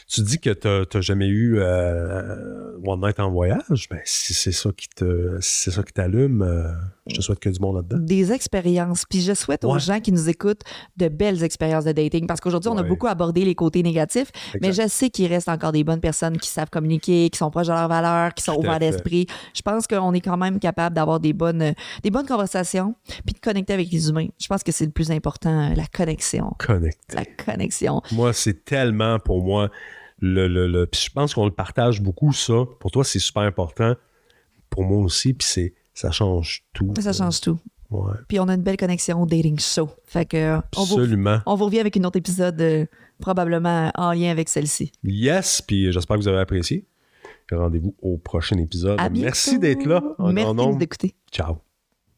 tu dis que t'as t'as jamais eu One Night en voyage. Ben, si c'est ça qui te, si c'est ça qui t'allume, je te souhaite que du monde là-dedans. Des expériences. Puis je souhaite aux gens qui nous écoutent de belles expériences de dating parce qu'aujourd'hui, on a beaucoup abordé les côtés négatifs, mais je sais qu'il reste encore des bonnes personnes qui savent communiquer, qui sont proches de leurs valeurs, qui sont ouverts d'esprit. Je pense qu'on est quand même capable d'avoir des bonnes, des bonnes conversations puis de connecter avec les humains. Je pense que c'est le plus important, euh, la connexion. Connecté. La connexion. Moi, c'est tellement pour moi le. le, le- puis je pense qu'on le partage beaucoup, ça. Pour toi, c'est super important. Pour moi aussi, puis c'est ça change tout. Ça change tout. Ouais. Puis on a une belle connexion au dating show. Fait que euh, on vous, Absolument. on vous revient avec une autre épisode euh, probablement en lien avec celle-ci. Yes, puis j'espère que vous avez apprécié. Rendez-vous au prochain épisode. À. Merci d'être là. en Merci grand de nous nombre. écouter. Ciao.